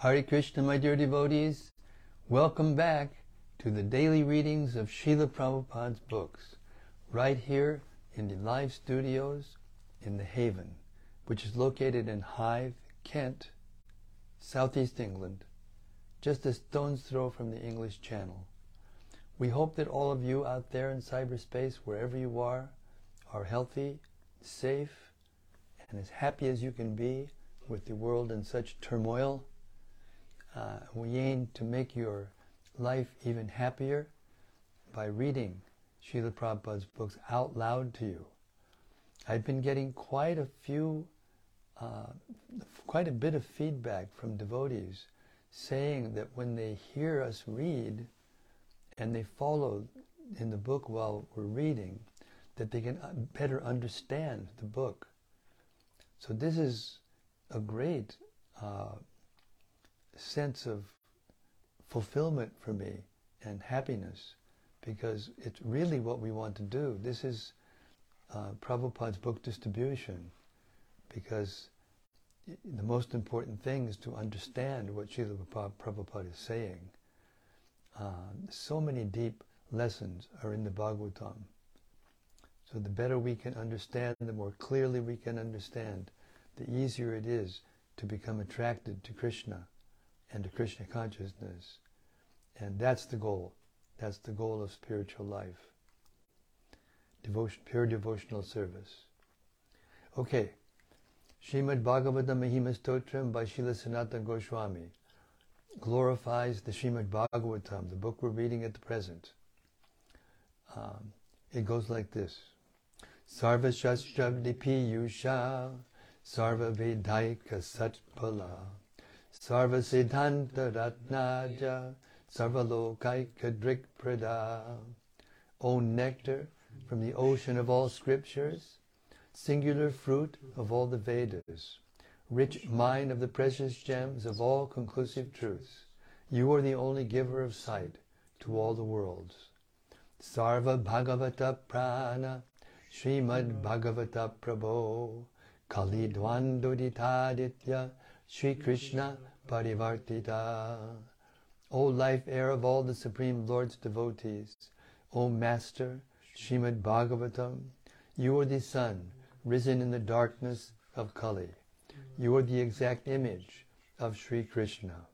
Hare Krishna, my dear devotees. Welcome back to the daily readings of Srila Prabhupada's books, right here in the live studios in the Haven, which is located in Hythe, Kent, southeast England, just a stone's throw from the English Channel. We hope that all of you out there in cyberspace, wherever you are, are healthy, safe, and as happy as you can be with the world in such turmoil. Uh, we aim to make your life even happier by reading Srila Prabhupada's books out loud to you. I've been getting quite a few, uh, quite a bit of feedback from devotees saying that when they hear us read and they follow in the book while we're reading, that they can uh, better understand the book. So this is a great uh, sense of fulfillment for me and happiness because it's really what we want to do. This is uh, Prabhupada's book distribution because the most important thing is to understand what Srila Prabhupada is saying. Uh, so many deep lessons are in the Bhagavatam. So the better we can understand, the more clearly we can understand, the easier it is to become attracted to Krishna and to Krishna consciousness. And that's the goal. That's the goal of spiritual life. Devotion, pure devotional service. Okay. Srimad Bhagavatam Mahima Stotram by Srila Sanatana Goswami glorifies the Srimad Bhagavatam, the book we're reading at the present. Um, it goes like this. Sarva Shastravdi Piyusha Sarva Vedaika Satpala Sarva Siddhanta Ratnaja Sarva Lokaika Drikprada O nectar from the ocean of all scriptures, singular fruit of all the Vedas, rich mine of the precious gems of all conclusive truths, you are the only giver of sight to all the worlds. Sarva Bhagavata Prana Srimad Bhagavata Prabhu Kali Dvanduditaditya Sri Krishna Parivartita O life air of all the Supreme Lord's devotees, O Master, Srimad Bhagavatam, you are the sun risen in the darkness of Kali. You are the exact image of Sri Krishna.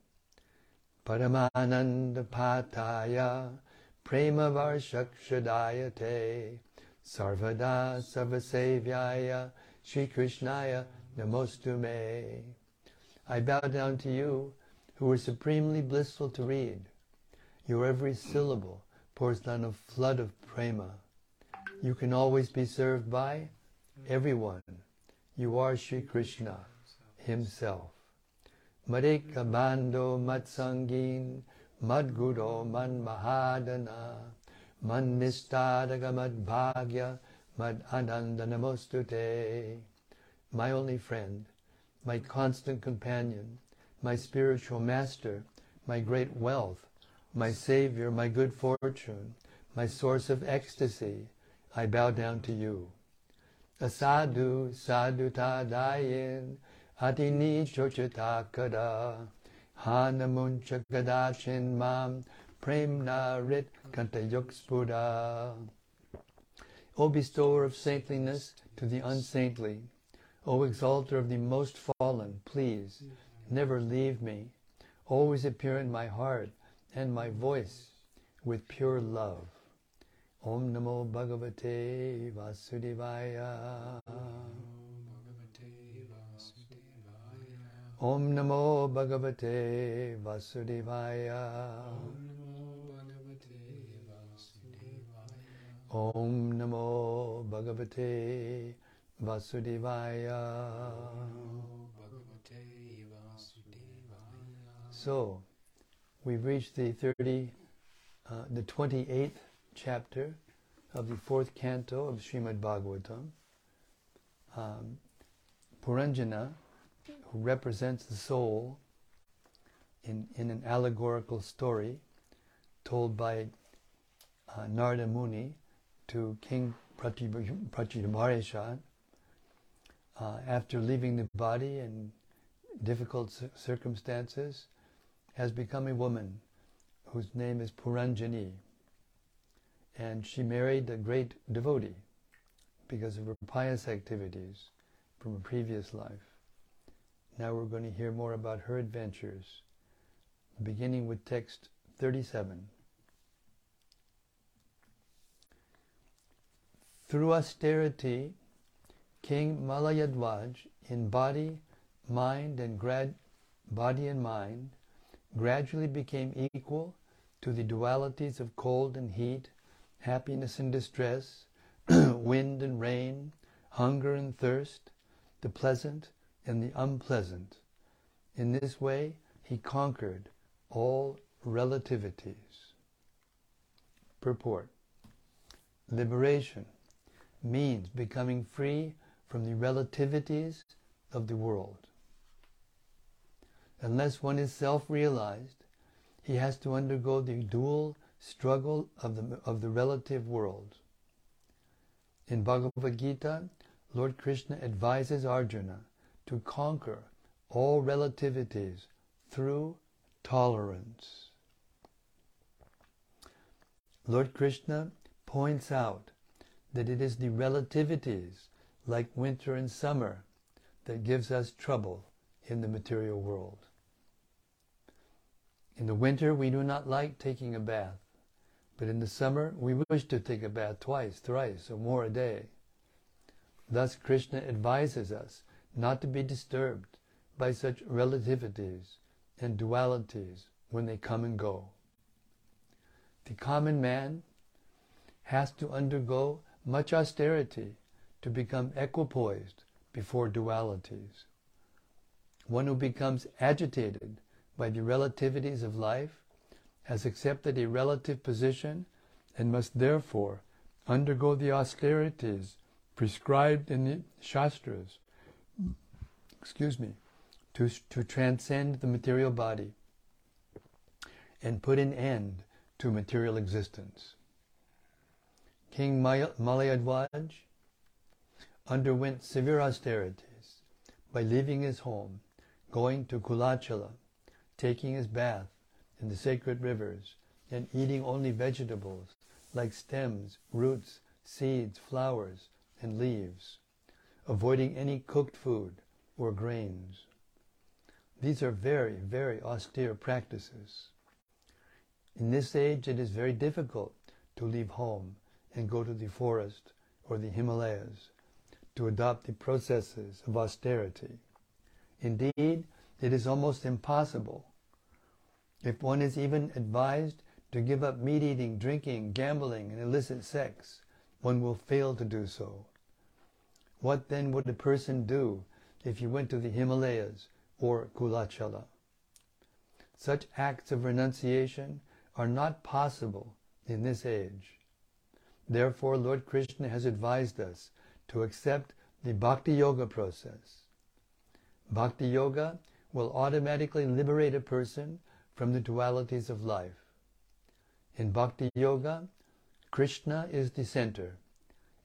Paramananda Pataya Prema Varshakshadayate Sarvada Sarvasevyaya Sri Krishnaya Namostume. I bow down to you, who are supremely blissful to read. Your every syllable pours down a flood of prema. You can always be served by everyone. You are Sri Krishna himself. Marika Bando Matsangin Madguro Man Mahadana Man Nistadaga Mad Bhagya Mad Ananda Namostute. My only friend, my constant companion, my spiritual master, my great wealth, my savior, my good fortune, my source of ecstasy, I bow down to you. Asadu sadhu tadayin atini hanamuncha gadachin mam premna rit kantayukspura. O bestower of saintliness to the unsaintly, O exalter of the most fallen, please never leave me. Always appear in my heart and my voice with pure love. Om Namo Bhagavate Vasudevaya. Om Namo Bhagavate Vasudevaya. Om Namo Bhagavate Vasudevaya. So, we've reached the 30, uh, the 28th chapter of the fourth canto of Srimad Bhagavatam. Um, Puranjana, who represents the soul in, in an allegorical story told by uh, Narada Muni to King Pracinabarhisat, uh, after leaving the body in difficult circumstances, has become a woman whose name is Puranjani. And she married a great devotee because of her pious activities from a previous life. Now we're going to hear more about her adventures, beginning with text 37. Through austerity, King Malayadvaj, in body, mind, and grad, body and mind, gradually became equal to the dualities of cold and heat, happiness and distress, wind and rain, hunger and thirst, the pleasant and the unpleasant. In this way, he conquered all relativities. Purport Liberation means becoming free from the relativities of the world. Unless one is self realized, he has to undergo the dual struggle of the, of the relative world. In Bhagavad Gita, Lord Krishna advises Arjuna to conquer all relativities through tolerance. Lord Krishna points out that it is the relativities like winter and summer that gives us trouble in the material world. In the winter, we do not like taking a bath, but in the summer, we wish to take a bath twice, thrice, or more a day. Thus, Krishna advises us not to be disturbed by such relativities and dualities when they come and go. The common man has to undergo much austerity to become equipoised before dualities. One who becomes agitated by the relativities of life has accepted a relative position and must therefore undergo the austerities prescribed in the Shastras, excuse me, to, to transcend the material body and put an end to material existence. King Malayadvaj underwent severe austerities by leaving his home, going to Kulachala, taking his bath in the sacred rivers, and eating only vegetables like stems, roots, seeds, flowers, and leaves, avoiding any cooked food or grains. These are very, very austere practices. In this age, it is very difficult to leave home and go to the forest or the Himalayas to adopt the processes of austerity. Indeed, it is almost impossible. If one is even advised to give up meat eating, drinking, gambling, and illicit sex, one will fail to do so. What then would a person do if he went to the Himalayas or Kulachala? Such acts of renunciation are not possible in this age. Therefore, Lord Krishna has advised us to accept the Bhakti Yoga process. Bhakti Yoga will automatically liberate a person from the dualities of life. In Bhakti Yoga, Krishna is the center,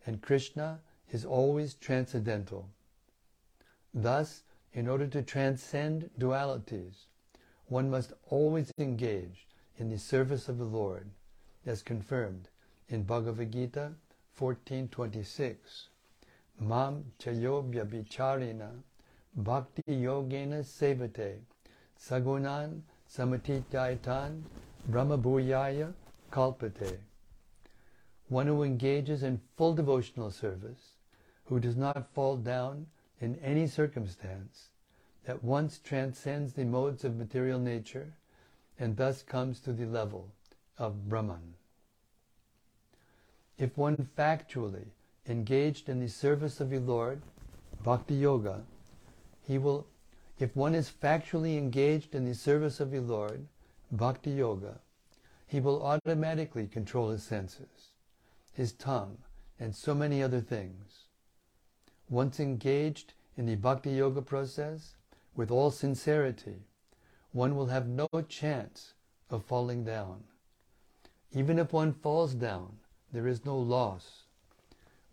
and Krishna is always transcendental. Thus, in order to transcend dualities, one must always engage in the service of the Lord, as confirmed in Bhagavad Gita 14.26. Mam chayobhya vicharina bhakti yogena sevate sagunan samatitayatan brahmabhuyaya kalpate. One who engages in full devotional service, who does not fall down in any circumstance, at once transcends the modes of material nature and thus comes to the level of Brahman. If one factually engaged in the service of the Lord, Bhakti Yoga, he will, if one is factually engaged in the service of the Lord, Bhakti Yoga, he will automatically control his senses, his tongue, and so many other things. Once engaged in the Bhakti Yoga process, with all sincerity, one will have no chance of falling down. Even if one falls down, there is no loss.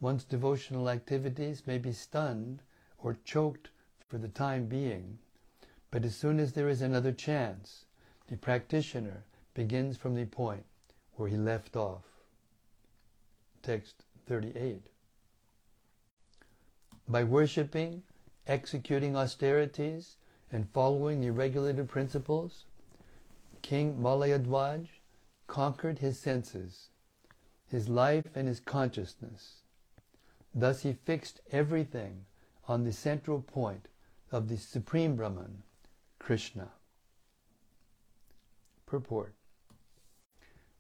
One's devotional activities may be stunned or choked for the time being, But as soon as there is another chance, the practitioner begins from the point where he left off. Text 38. By worshipping, executing austerities, and following the regulated principles, King Malayadvaj conquered his senses, his life and his consciousness. Thus he fixed everything on the central point of the Supreme Brahman, Krishna. Purport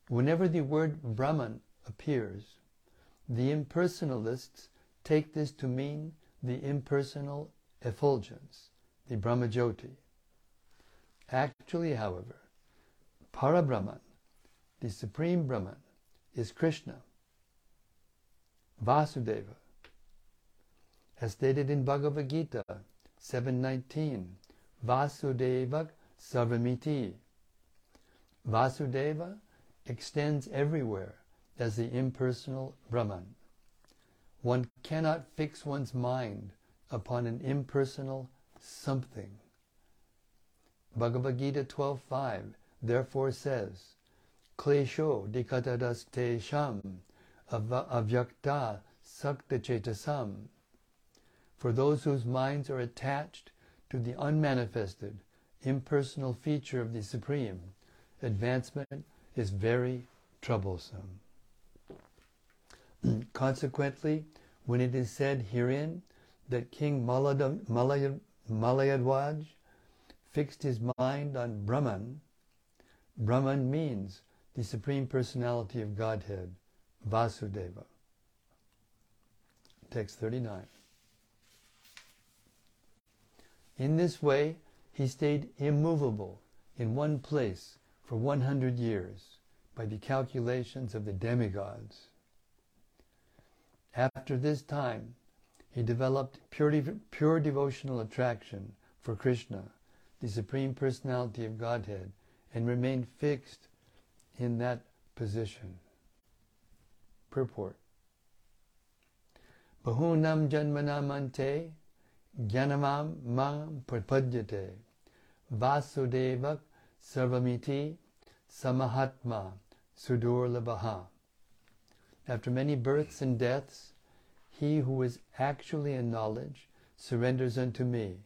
Whenever the word Brahman appears, the impersonalists take this to mean the impersonal effulgence, the Brahmajyoti. Actually, however, Parabrahman, the Supreme Brahman, is Krishna, Vasudeva. As stated in Bhagavad Gita 7.19, Vasudeva Sarvamiti. Vasudeva extends everywhere as the impersonal Brahman. One cannot fix one's mind upon an impersonal something. Bhagavad Gita 12.5 therefore says, Klesho dikatadas te sham avyakta sakta chetasam. For those whose minds are attached to the unmanifested, impersonal feature of the Supreme, advancement is very troublesome. Consequently, when it is said herein that King Malayadvaj fixed his mind on Brahman, Brahman means the Supreme Personality of Godhead, Vasudeva. Text 39. In this way, he stayed immovable in one place for 100 years by the calculations of the demigods. After this time, he developed pure, pure devotional attraction for Krishna, the Supreme Personality of Godhead, and remained fixed in that position. Purport Bahunam janmanamante jnanamam mam prapadyate vasudevak sarvamiti samahatma sudurlabhaha. After many births and deaths, he who is actually in knowledge surrenders unto me,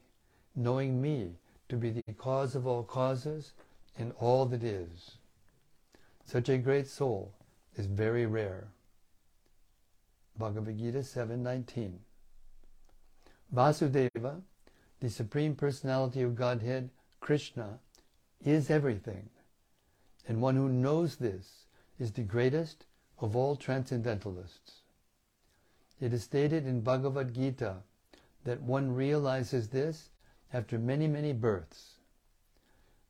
knowing me to be the cause of all causes and all that is. Such a great soul is very rare. Bhagavad Gita 7.19 Vasudeva, the Supreme Personality of Godhead, Krishna, is everything. And one who knows this is the greatest of all transcendentalists. It is stated in Bhagavad Gita that one realizes this after many, many births.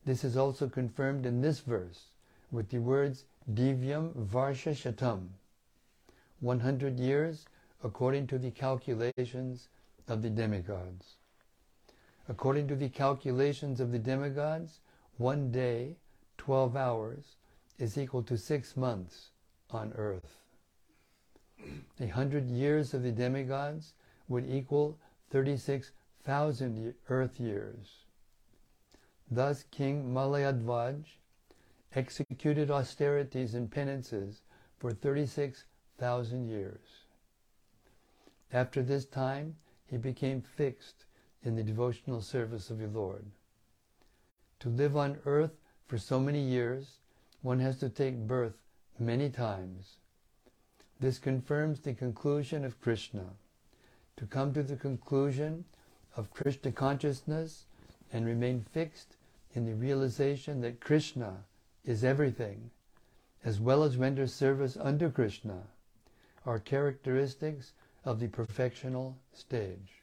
This is also confirmed in this verse with the words Divyam Varsha Shatam, 100 years according to the calculations of the demigods. According to the calculations of the demigods, one day, 12 hours, is equal to six months on earth. A hundred years of the demigods would equal 36,000 earth years. Thus King Malayadvaj executed austerities and penances for 36,000 years. After this time, he became fixed in the devotional service of the Lord. To live on earth for so many years, one has to take birth many times. This confirms the conclusion of Krishna. To come to the conclusion of Krishna consciousness and remain fixed in the realization that Krishna is everything, as well as render service under Krishna, are characteristics of the perfectional stage.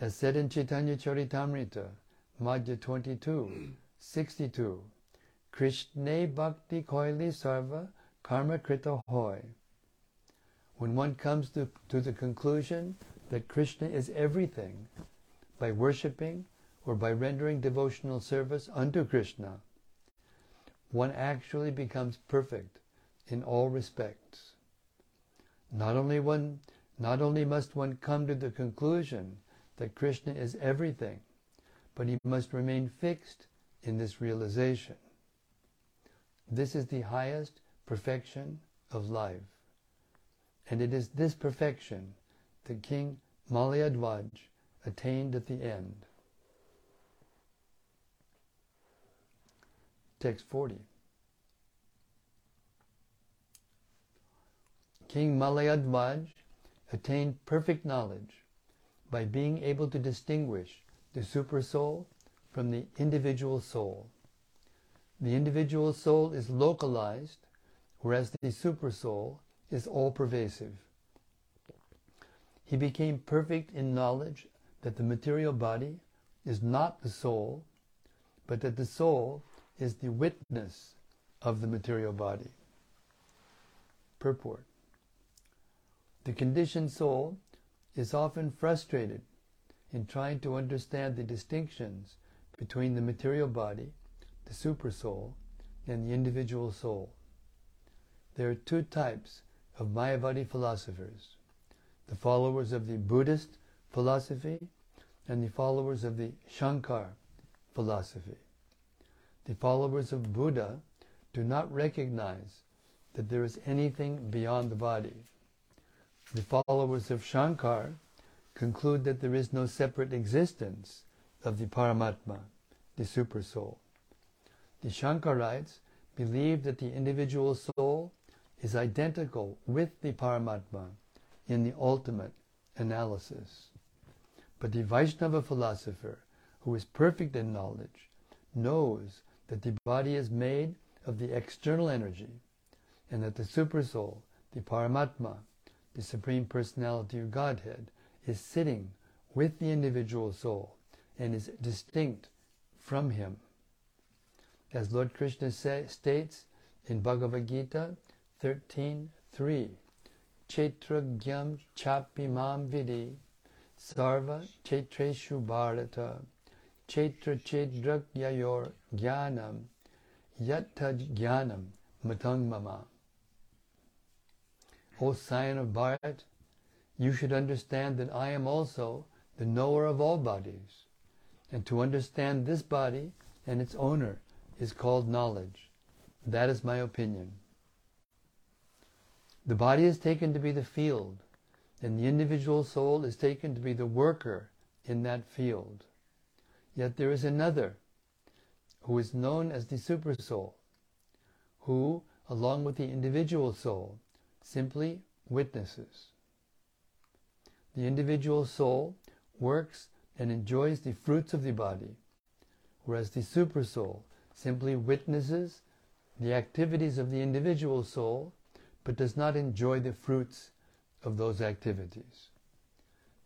As said in Chaitanya Charitamrita, Madhya 22, 62, Krishna Bhakti Koili Sarva Karma Krita Hoy. When one comes to, to the conclusion that Krishna is everything, by worshipping or by rendering devotional service unto Krishna, one actually becomes perfect in all respects. Not only one, not only must one come to the conclusion that Krishna is everything, but he must remain fixed in this realization. This is the highest perfection of life. And it is this perfection that King Malayadvaj attained at the end. Text 40. King Malayadvaj attained perfect knowledge by being able to distinguish the supersoul from the individual soul. The individual soul is localized, whereas the supersoul is all-pervasive. He became perfect in knowledge that the material body is not the soul, but that the soul is the witness of the material body. Purport. The conditioned soul is often frustrated in trying to understand the distinctions between the material body, the supersoul, and the individual soul. There are two types of Mayavadi philosophers the followers of the Buddhist philosophy and the followers of the Shankar philosophy. The followers of Buddha do not recognize that there is anything beyond the body. The followers of Shankar conclude that there is no separate existence of the Paramatma, the Supersoul. The Shankarites believe that the individual soul is identical with the Paramatma in the ultimate analysis. But the Vaishnava philosopher, who is perfect in knowledge, knows that the body is made of the external energy, and that the Supersoul, the Paramatma, the Supreme Personality of Godhead, is sitting with the individual soul and is distinct from him. As Lord Krishna say, states in Bhagavad Gita 13.3, Chetragyam chapimam vidi sarva chetreshu bharata chetra chedrakyayor jnanam yatta jnanam matang mama. O scion of Bharat, you should understand that I am also the knower of all bodies. And to understand this body and its owner is called knowledge. That is my opinion. The body is taken to be the field, and the individual soul is taken to be the worker in that field. Yet there is another, who is known as the Supersoul, who, along with the individual soul, simply witnesses. The individual soul works and enjoys the fruits of the body, whereas the supersoul simply witnesses the activities of the individual soul but does not enjoy the fruits of those activities.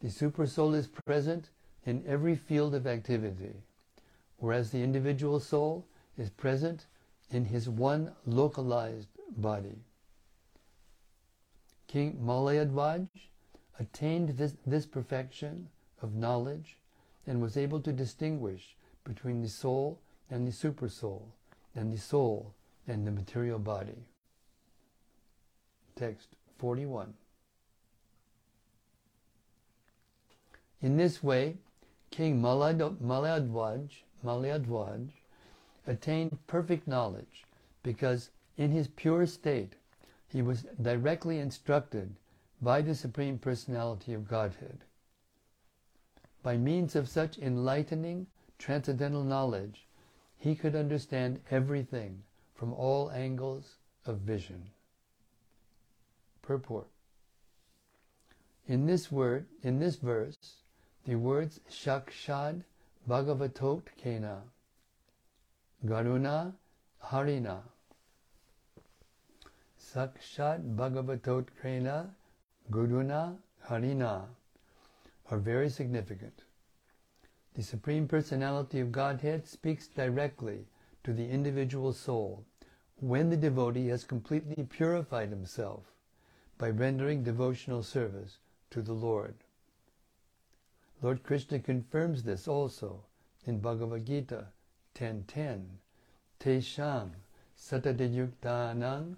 The supersoul is present in every field of activity, whereas the individual soul is present in his one localized body. King Malayadvaj attained this, this perfection of knowledge and was able to distinguish between the soul and the supersoul, and the soul and the material body. Text 41. In this way, King Malayadvaj, Malayadvaj attained perfect knowledge because in his pure state he was directly instructed by the Supreme Personality of Godhead. By means of such enlightening, transcendental knowledge, he could understand everything from all angles of vision. Purport. In this word, in this verse, the words Shakshad Bhagavatot Kena, Guruna Harina, Sakshat Bhagavatot Krena Guruna Harina are very significant. The Supreme Personality of Godhead speaks directly to the individual soul when the devotee has completely purified himself by rendering devotional service to the Lord. Lord Krishna confirms this also in Bhagavad Gita 10.10 Tesham satadayuktanang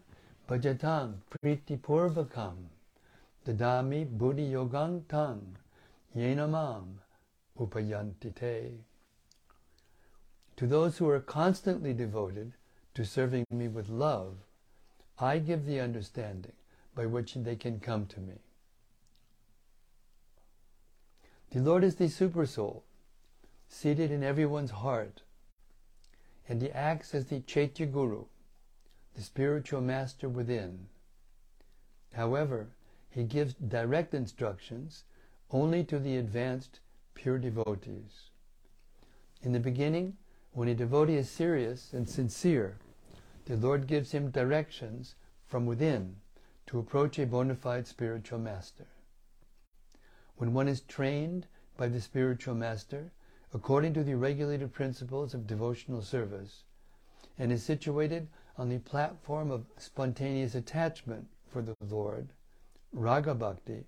bhajatang pritipurvakam dadami buddhi tang yenamam upayantite. To those who are constantly devoted to serving me with love, I give the understanding by which they can come to me. The Lord is the Supersoul, seated in everyone's heart, and He acts as the Chaitya Guru, the spiritual master within. However, He gives direct instructions only to the advanced pure devotees. In the beginning, when a devotee is serious and sincere, the Lord gives him directions from within to approach a bona fide spiritual master. When one is trained by the spiritual master according to the regulated principles of devotional service and is situated on the platform of spontaneous attachment for the Lord, Raga Bhakti,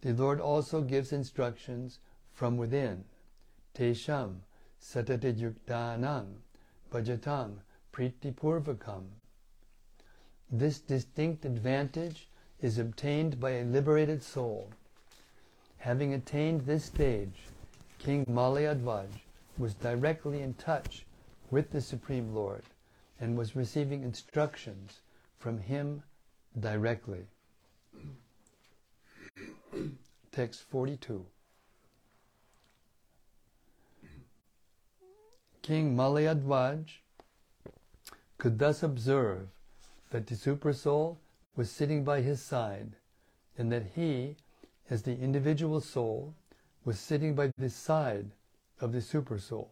the Lord also gives instructions from within, Tesham Satatadyuktanam Bhajatam Pritipurvakam. This distinct advantage is obtained by a liberated soul. Having attained this stage, King Malayadvaj was directly in touch with the Supreme Lord and was receiving instructions from him directly. Text 42. King Malayadvaj could thus observe that the Supersoul was sitting by his side, and that he, as the individual soul, was sitting by the side of the Supersoul.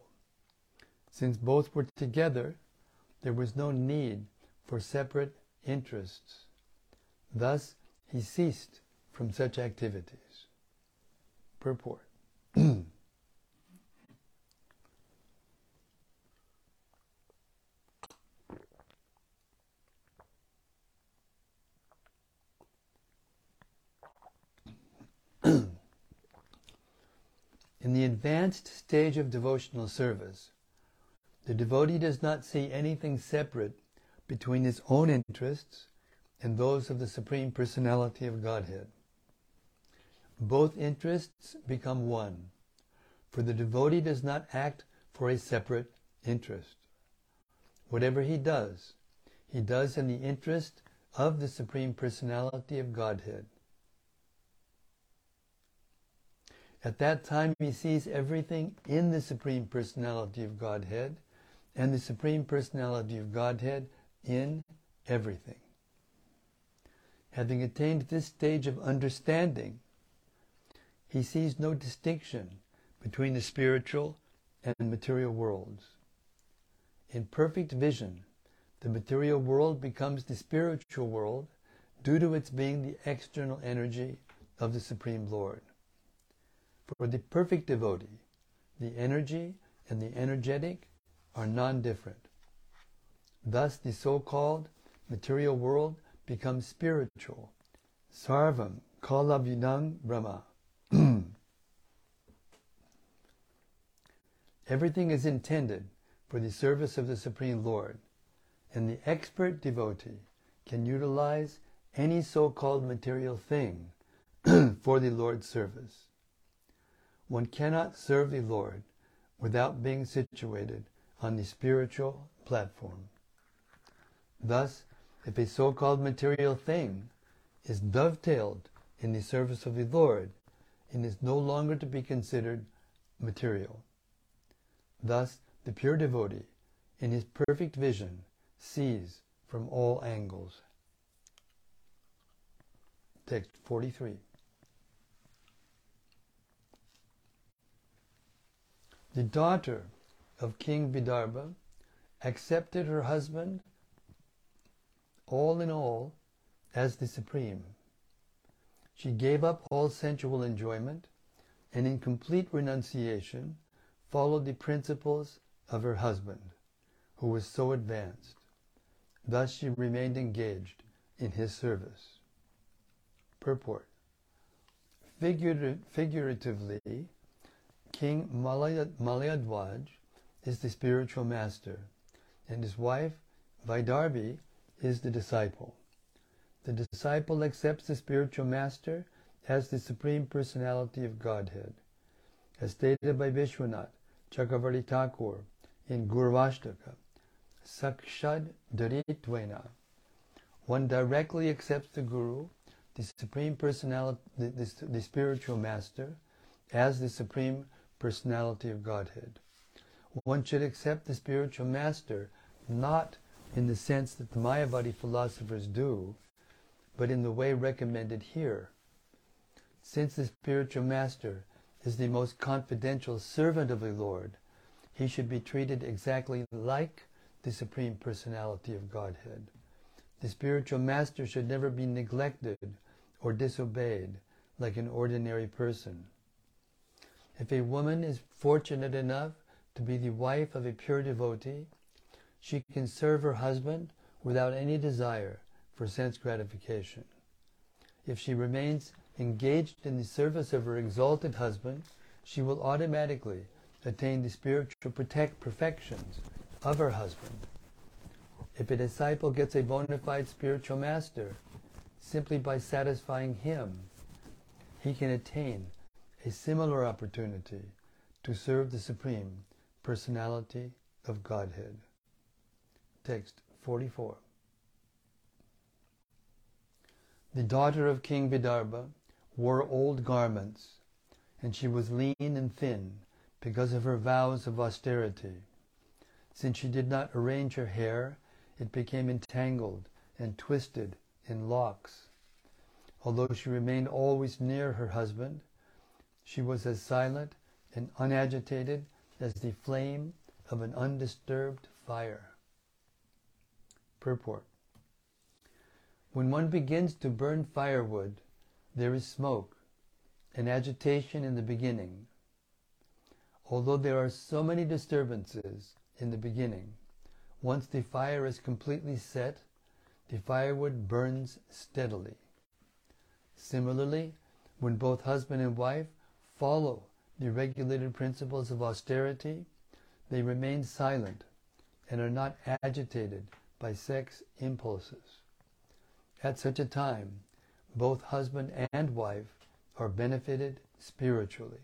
Since both were together, there was no need for separate interests. Thus, he ceased from such activities. Purport. In the advanced stage of devotional service, the devotee does not see anything separate between his own interests and those of the Supreme Personality of Godhead. Both interests become one, for the devotee does not act for a separate interest. Whatever he does, he does in the interest of the Supreme Personality of Godhead. At that time, he sees everything in the Supreme Personality of Godhead and the Supreme Personality of Godhead in everything. Having attained this stage of understanding, he sees no distinction between the spiritual and material worlds. In perfect vision, the material world becomes the spiritual world due to its being the external energy of the Supreme Lord. For the perfect devotee, the energy and the energetic are non-different. Thus the so-called material world becomes spiritual. Sarvam kalavidam brahma. Everything is intended for the service of the Supreme Lord, and the expert devotee can utilize any so-called material thing for the Lord's service. One cannot serve the Lord without being situated on the spiritual platform. Thus, if a so-called material thing is dovetailed in the service of the Lord, it is no longer to be considered material. Thus, the pure devotee, in his perfect vision, sees from all angles. Text 43. The daughter of King Vidarbha accepted her husband all in all as the supreme. She gave up all sensual enjoyment and in complete renunciation followed the principles of her husband, who was so advanced. Thus she remained engaged in his service. Purport. Figuratively, King Malayadvaj is the spiritual master, and his wife Vaidarbhi is the disciple. The disciple accepts the spiritual master as the supreme personality of Godhead. As stated by Vishwanath Chakravarti Thakur in Gurvashtaka, Sakshad Dharitvena. One directly accepts the Guru, the Supreme Personality, the, the, the spiritual master, as the Supreme Personality of Godhead. One should accept the spiritual master not in the sense that the Mayavadi philosophers do, but in the way recommended here. Since the spiritual master is the most confidential servant of the Lord, he should be treated exactly like the Supreme Personality of Godhead. The spiritual master should never be neglected or disobeyed like an ordinary person. If a woman is fortunate enough to be the wife of a pure devotee, she can serve her husband without any desire for sense gratification. If she remains engaged in the service of her exalted husband, she will automatically attain the spiritual protect perfections of her husband. If a disciple gets a bona fide spiritual master, simply by satisfying him, he can attain a similar opportunity to serve the Supreme Personality of Godhead. Text 44. The daughter of King Vidarbha wore old garments, and she was lean and thin because of her vows of austerity. Since she did not arrange her hair, it became entangled and twisted in locks. Although she remained always near her husband, she was as silent and unagitated as the flame of an undisturbed fire. Purport When one begins to burn firewood, there is smoke and agitation in the beginning. Although there are so many disturbances in the beginning, once the fire is completely set, the firewood burns steadily. Similarly, when both husband and wife follow the regulated principles of austerity, they remain silent and are not agitated by sex impulses. At such a time, both husband and wife are benefited spiritually.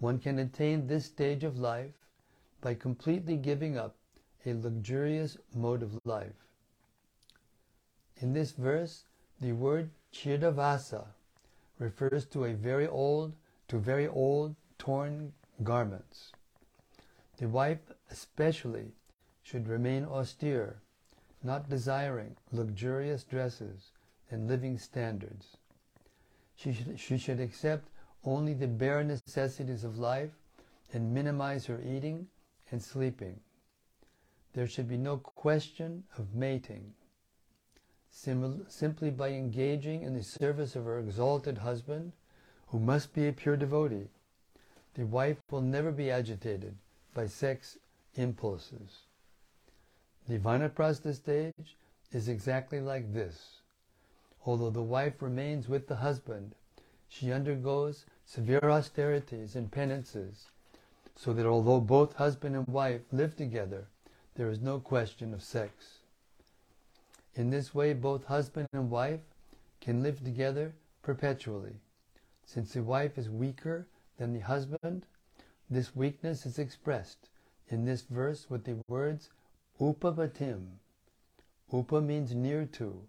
One can attain this stage of life by completely giving up a luxurious mode of life. In this verse, the word chiravasa refers to a very old, to very old torn garments. The wife especially should remain austere, not desiring luxurious dresses and living standards. She should, she should accept only the bare necessities of life and minimize her eating and sleeping. There should be no question of mating. Sim- simply by engaging in the service of her exalted husband, who must be a pure devotee, the wife will never be agitated by sex impulses. The Vanaprastha stage is exactly like this. Although the wife remains with the husband, she undergoes severe austerities and penances, so that although both husband and wife live together, there is no question of sex. In this way, both husband and wife can live together perpetually. Since the wife is weaker than the husband, this weakness is expressed in this verse with the words upavatim. Upa means near to,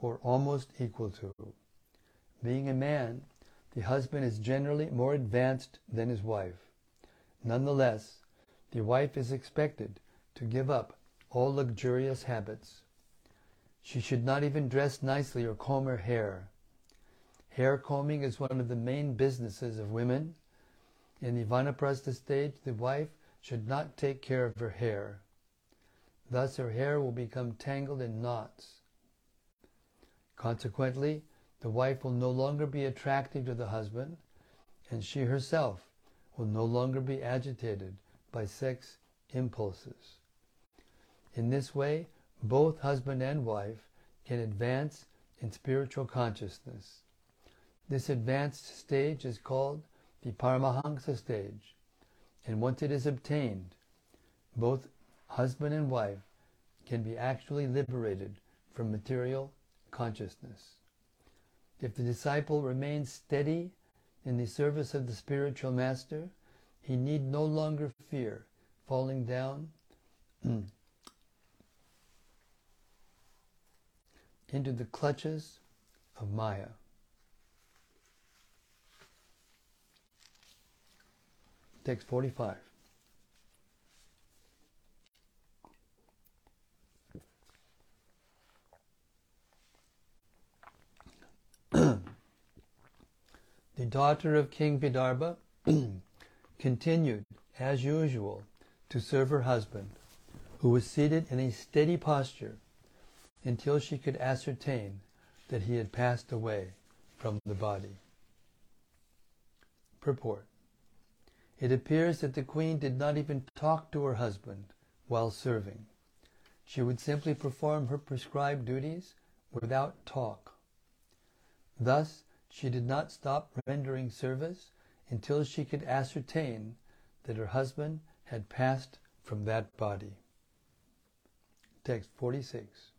or almost equal to. Being a man, the husband is generally more advanced than his wife. Nonetheless, the wife is expected to give up all luxurious habits. She should not even dress nicely or comb her hair. Hair combing is one of the main businesses of women. In the vanaprastha stage, the wife should not take care of her hair. Thus her hair will become tangled in knots. Consequently, the wife will no longer be attractive to the husband, and she herself will no longer be agitated by sex impulses. In this way, both husband and wife can advance in spiritual consciousness. This advanced stage is called the Paramahansa stage, and once it is obtained, both husband and wife can be actually liberated from material consciousness. If the disciple remains steady in the service of the spiritual master, he need no longer fear falling down into the clutches of Maya. Text 45. the daughter of King Vidarbha continued, as usual, to serve her husband, who was seated in a steady posture until she could ascertain that he had passed away from the body. Purport It appears that the queen did not even talk to her husband while serving. She would simply perform her prescribed duties without talk. Thus, she did not stop rendering service until she could ascertain that her husband had passed from that body. Text 46.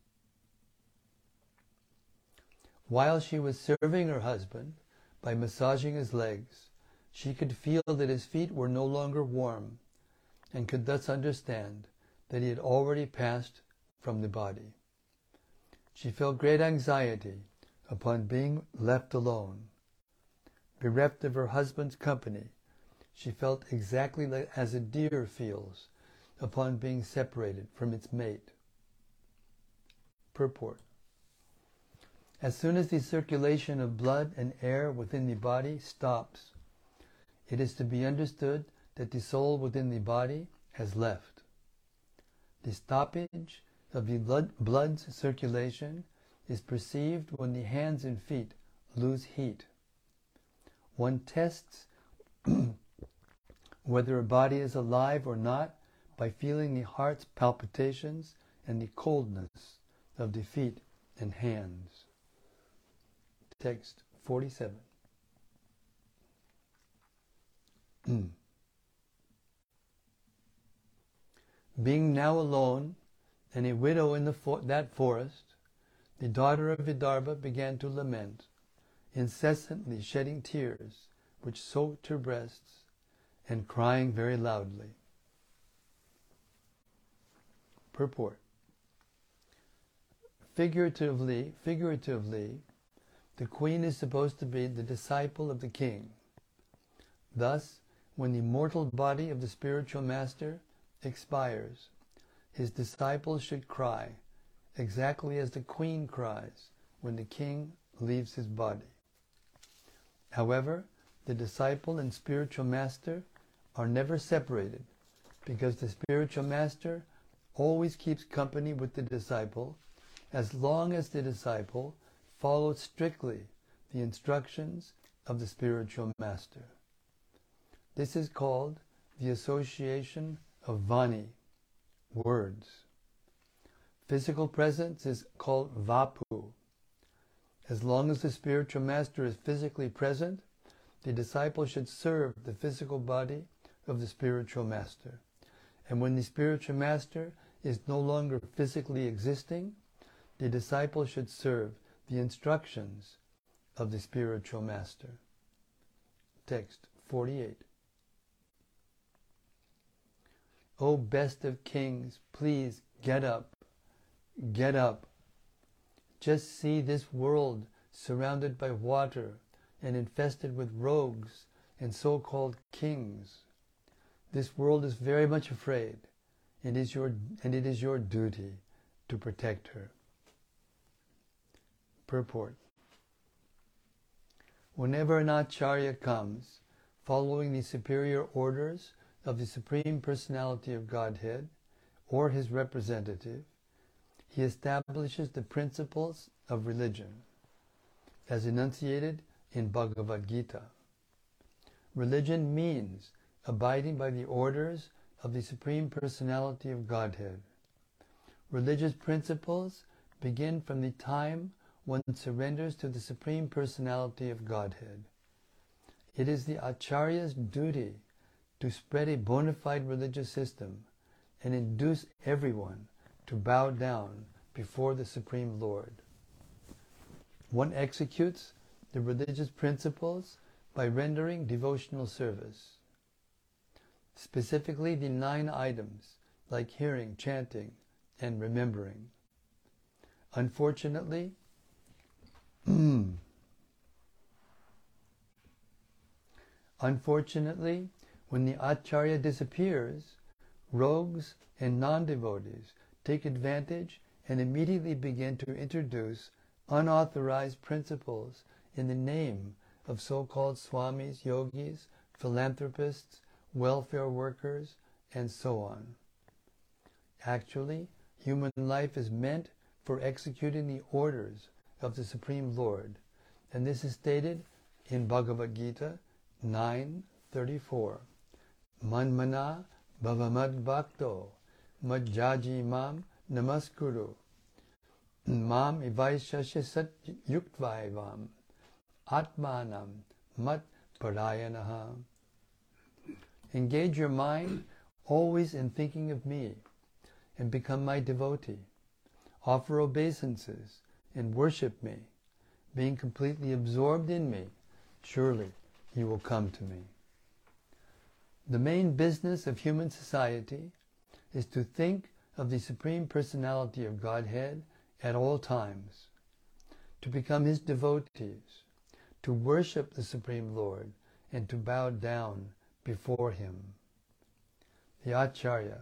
While she was serving her husband by massaging his legs, she could feel that his feet were no longer warm and could thus understand that he had already passed from the body. She felt great anxiety upon being left alone. Bereft of her husband's company, she felt exactly as a deer feels upon being separated from its mate. Purport As soon as the circulation of blood and air within the body stops, it is to be understood that the soul within the body has left. The stoppage of the blood, blood's circulation is perceived when the hands and feet lose heat. One tests whether a body is alive or not by feeling the heart's palpitations and the coldness of the feet and hands. Text 47. Mm. Being now alone and a widow in for- that forest, the daughter of Vidarbha began to lament, incessantly shedding tears which soaked her breasts and crying very loudly. Purport Figuratively, figuratively, the queen is supposed to be the disciple of the king. Thus, when the mortal body of the spiritual master expires, his disciples should cry, exactly as the queen cries when the king leaves his body. However, the disciple and spiritual master are never separated because the spiritual master always keeps company with the disciple as long as the disciple follows strictly the instructions of the spiritual master. This is called the association of vani, words. Physical presence is called vapu. As long as the spiritual master is physically present, the disciple should serve the physical body of the spiritual master. And when the spiritual master is no longer physically existing, the disciple should serve the instructions of the spiritual master. Text 48. O best of kings, please get up, get up. Just see this world surrounded by water and infested with rogues and so-called kings. This world is very much afraid. It is your, and it is your duty to protect her. Purport Whenever an acharya comes, following the superior orders of the Supreme Personality of Godhead or his representative, he establishes the principles of religion, as enunciated in Bhagavad Gita. Religion means abiding by the orders of the Supreme Personality of Godhead. Religious principles begin from the time one surrenders to the Supreme Personality of Godhead. It is the Acharya's duty to spread a bona fide religious system and induce everyone to bow down before the Supreme Lord. One executes the religious principles by rendering devotional service. specifically the nine items like hearing, chanting, and remembering. Unfortunately, unfortunately, when the acharya disappears, rogues and non-devotees take advantage and immediately begin to introduce unauthorized principles in the name of so-called swamis, yogis, philanthropists, welfare workers, and so on. Actually, human life is meant for executing the orders of the Supreme Lord, and this is stated in Bhagavad Gita 9.34. Manmana bhavamad bhakto majjaji mam namaskuru mam ivaishasya sat yuktvaivam atmanam mat parayanaha. Engage your mind always in thinking of me and become my devotee. Offer obeisances and worship me. Being completely absorbed in me, surely you will come to me. The main business of human society is to think of the Supreme Personality of Godhead at all times, to become His devotees, to worship the Supreme Lord, and to bow down before Him. The Acharya,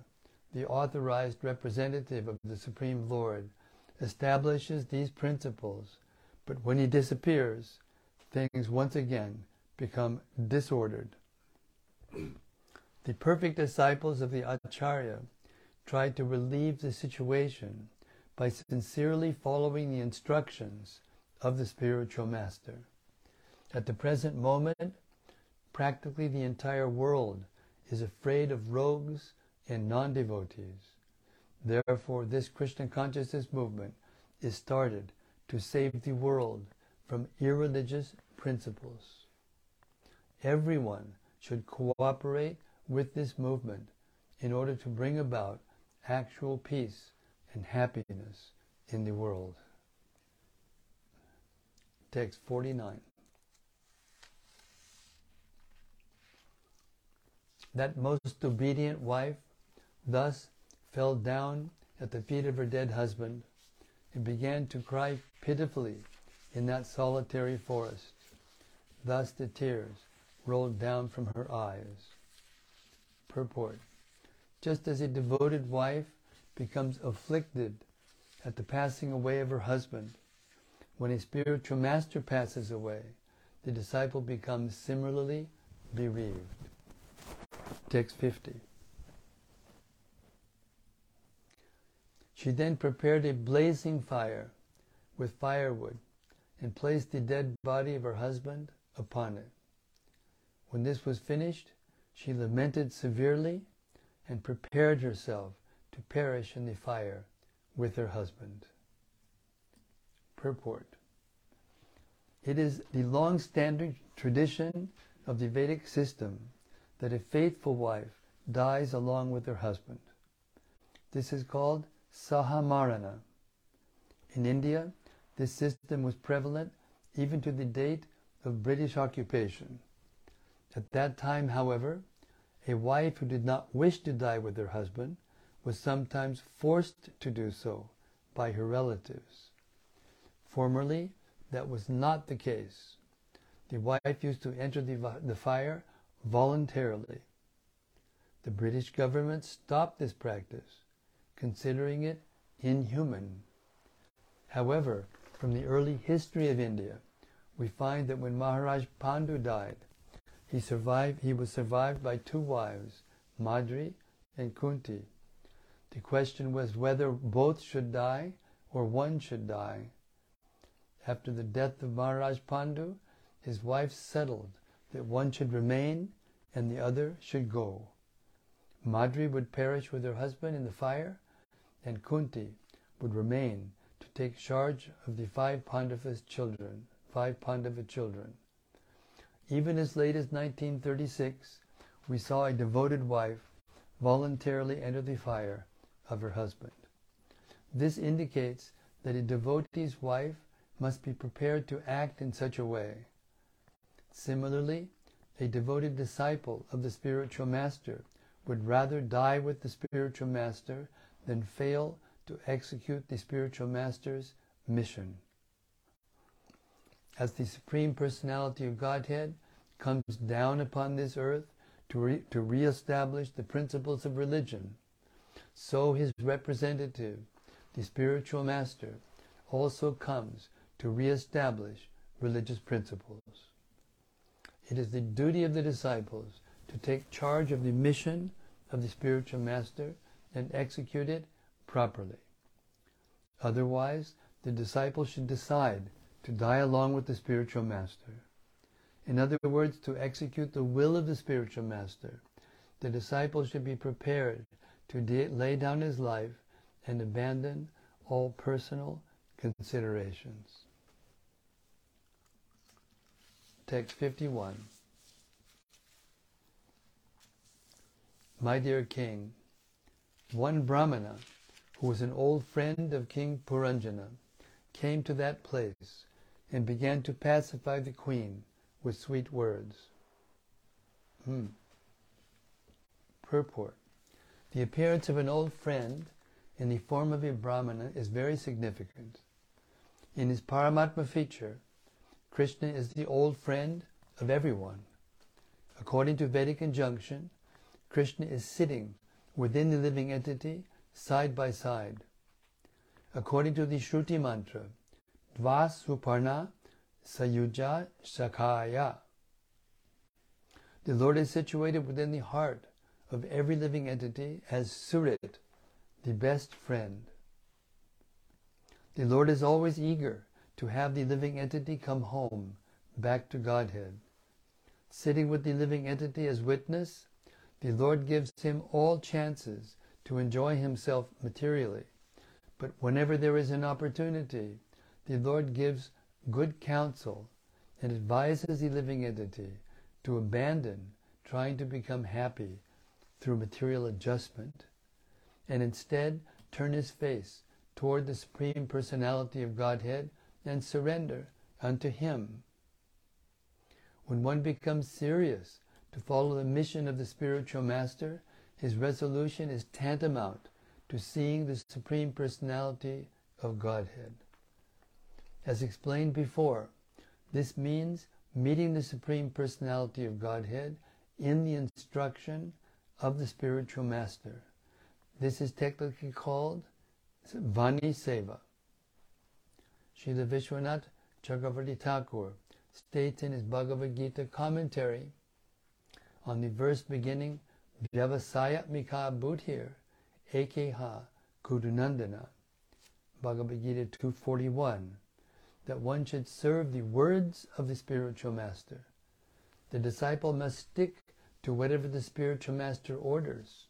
the authorized representative of the Supreme Lord, establishes these principles, but when he disappears, things once again become disordered. The perfect disciples of the Acharya try to relieve the situation by sincerely following the instructions of the spiritual master. At the present moment, practically the entire world is afraid of rogues and non-devotees. Therefore, this Krishna consciousness movement is started to save the world from irreligious principles. Everyone should cooperate with this movement in order to bring about actual peace and happiness in the world. Text 49. That most obedient wife thus fell down at the feet of her dead husband and began to cry pitifully in that solitary forest. Thus the tears rolled down from her eyes. Purport. Just as a devoted wife becomes afflicted at the passing away of her husband, when a spiritual master passes away, the disciple becomes similarly bereaved. Text 50. She then prepared a blazing fire with firewood and placed the dead body of her husband upon it. When this was finished, she lamented severely and prepared herself to perish in the fire with her husband. Purport. It is the long-standing tradition of the Vedic system that a faithful wife dies along with her husband. This is called Sahamarana. In India, this system was prevalent even to the date of British occupation. At that time, however, a wife who did not wish to die with her husband was sometimes forced to do so by her relatives. Formerly, that was not the case. The wife used to enter the, the fire voluntarily. The British government stopped this practice, considering it inhuman. However, from the early history of India, we find that when Maharaj Pandu died, he survived he was survived by two wives, Madri and Kunti. The question was whether both should die or one should die. After the death of Maharaj Pandu, his wife settled that one should remain and the other should go. Madri would perish with her husband in the fire, and Kunti would remain to take charge of the five Pandavas children, five Pandava children. Even as late as 1936, we saw a devoted wife voluntarily enter the fire of her husband. This indicates that a devotee's wife must be prepared to act in such a way. Similarly, a devoted disciple of the spiritual master would rather die with the spiritual master than fail to execute the spiritual master's mission. As the Supreme Personality of Godhead comes down upon this earth to, re- to reestablish the principles of religion, so his representative, the spiritual master, also comes to reestablish religious principles. It is the duty of the disciples to take charge of the mission of the spiritual master and execute it properly. Otherwise, the disciple should decide to die along with the spiritual master. In other words, to execute the will of the spiritual master, the disciple should be prepared to de- lay down his life and abandon all personal considerations. Text 51. My dear king, one Brahmana, who was an old friend of King Puranjana, came to that place and began to pacify the queen with sweet words. Hmm. Purport. The appearance of an old friend in the form of a Brahmana is very significant. In his Paramatma feature, Krishna is the old friend of everyone. According to Vedic injunction, Krishna is sitting within the living entity side by side. According to the Shruti mantra, Sayuja Shakaya. The Lord is situated within the heart of every living entity as Suhrit, the best friend. The Lord is always eager to have the living entity come home, back to Godhead. Sitting with the living entity as witness, the Lord gives him all chances to enjoy himself materially. But whenever there is an opportunity, the Lord gives good counsel and advises the living entity to abandon trying to become happy through material adjustment and instead turn his face toward the Supreme Personality of Godhead and surrender unto Him. When one becomes serious to follow the mission of the spiritual master, his resolution is tantamount to seeing the Supreme Personality of Godhead. As explained before, this means meeting the Supreme Personality of Godhead in the instruction of the spiritual master. This is technically called Vani Seva. Srila Vishwanath Chakravarti Thakur states in his Bhagavad Gita commentary on the verse beginning Vyavasaya Mika Buddhir Ekeha Kurunandana Bhagavad Gita 241 that one should serve the words of the spiritual master. The disciple must stick to whatever the spiritual master orders.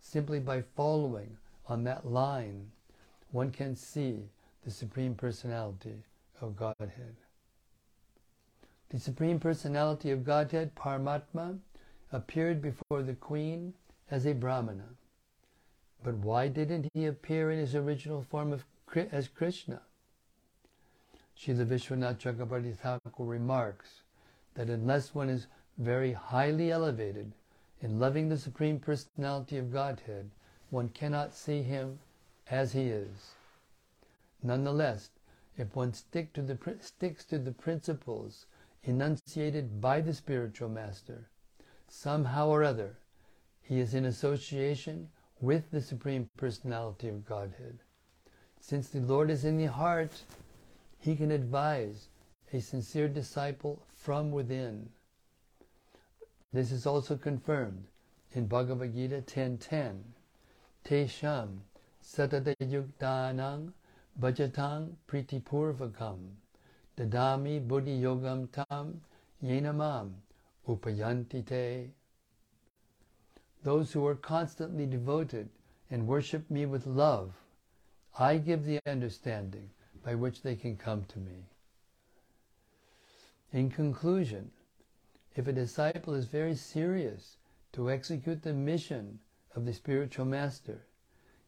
Simply by following on that line, one can see the Supreme Personality of Godhead. The Supreme Personality of Godhead, Paramatma, appeared before the Queen as a Brahmana. But why didn't he appear in his original form of, as Krishna? Srila Vishwanath Chakrabarti Thakur remarks that unless one is very highly elevated in loving the Supreme Personality of Godhead, one cannot see him as he is. Nonetheless, if one stick to the, sticks to the principles enunciated by the spiritual master, somehow or other, he is in association with the Supreme Personality of Godhead. Since the Lord is in the heart, he can advise a sincere disciple from within. This is also confirmed in Bhagavad Gita 10.10. Tesham satadayuktanang bhajatang pritipurvakam dadami buddhi yogam tam yenamam upayantite. Those who are constantly devoted and worship me with love, I give the understanding by which they can come to me. In conclusion, if a disciple is very serious to execute the mission of the spiritual master,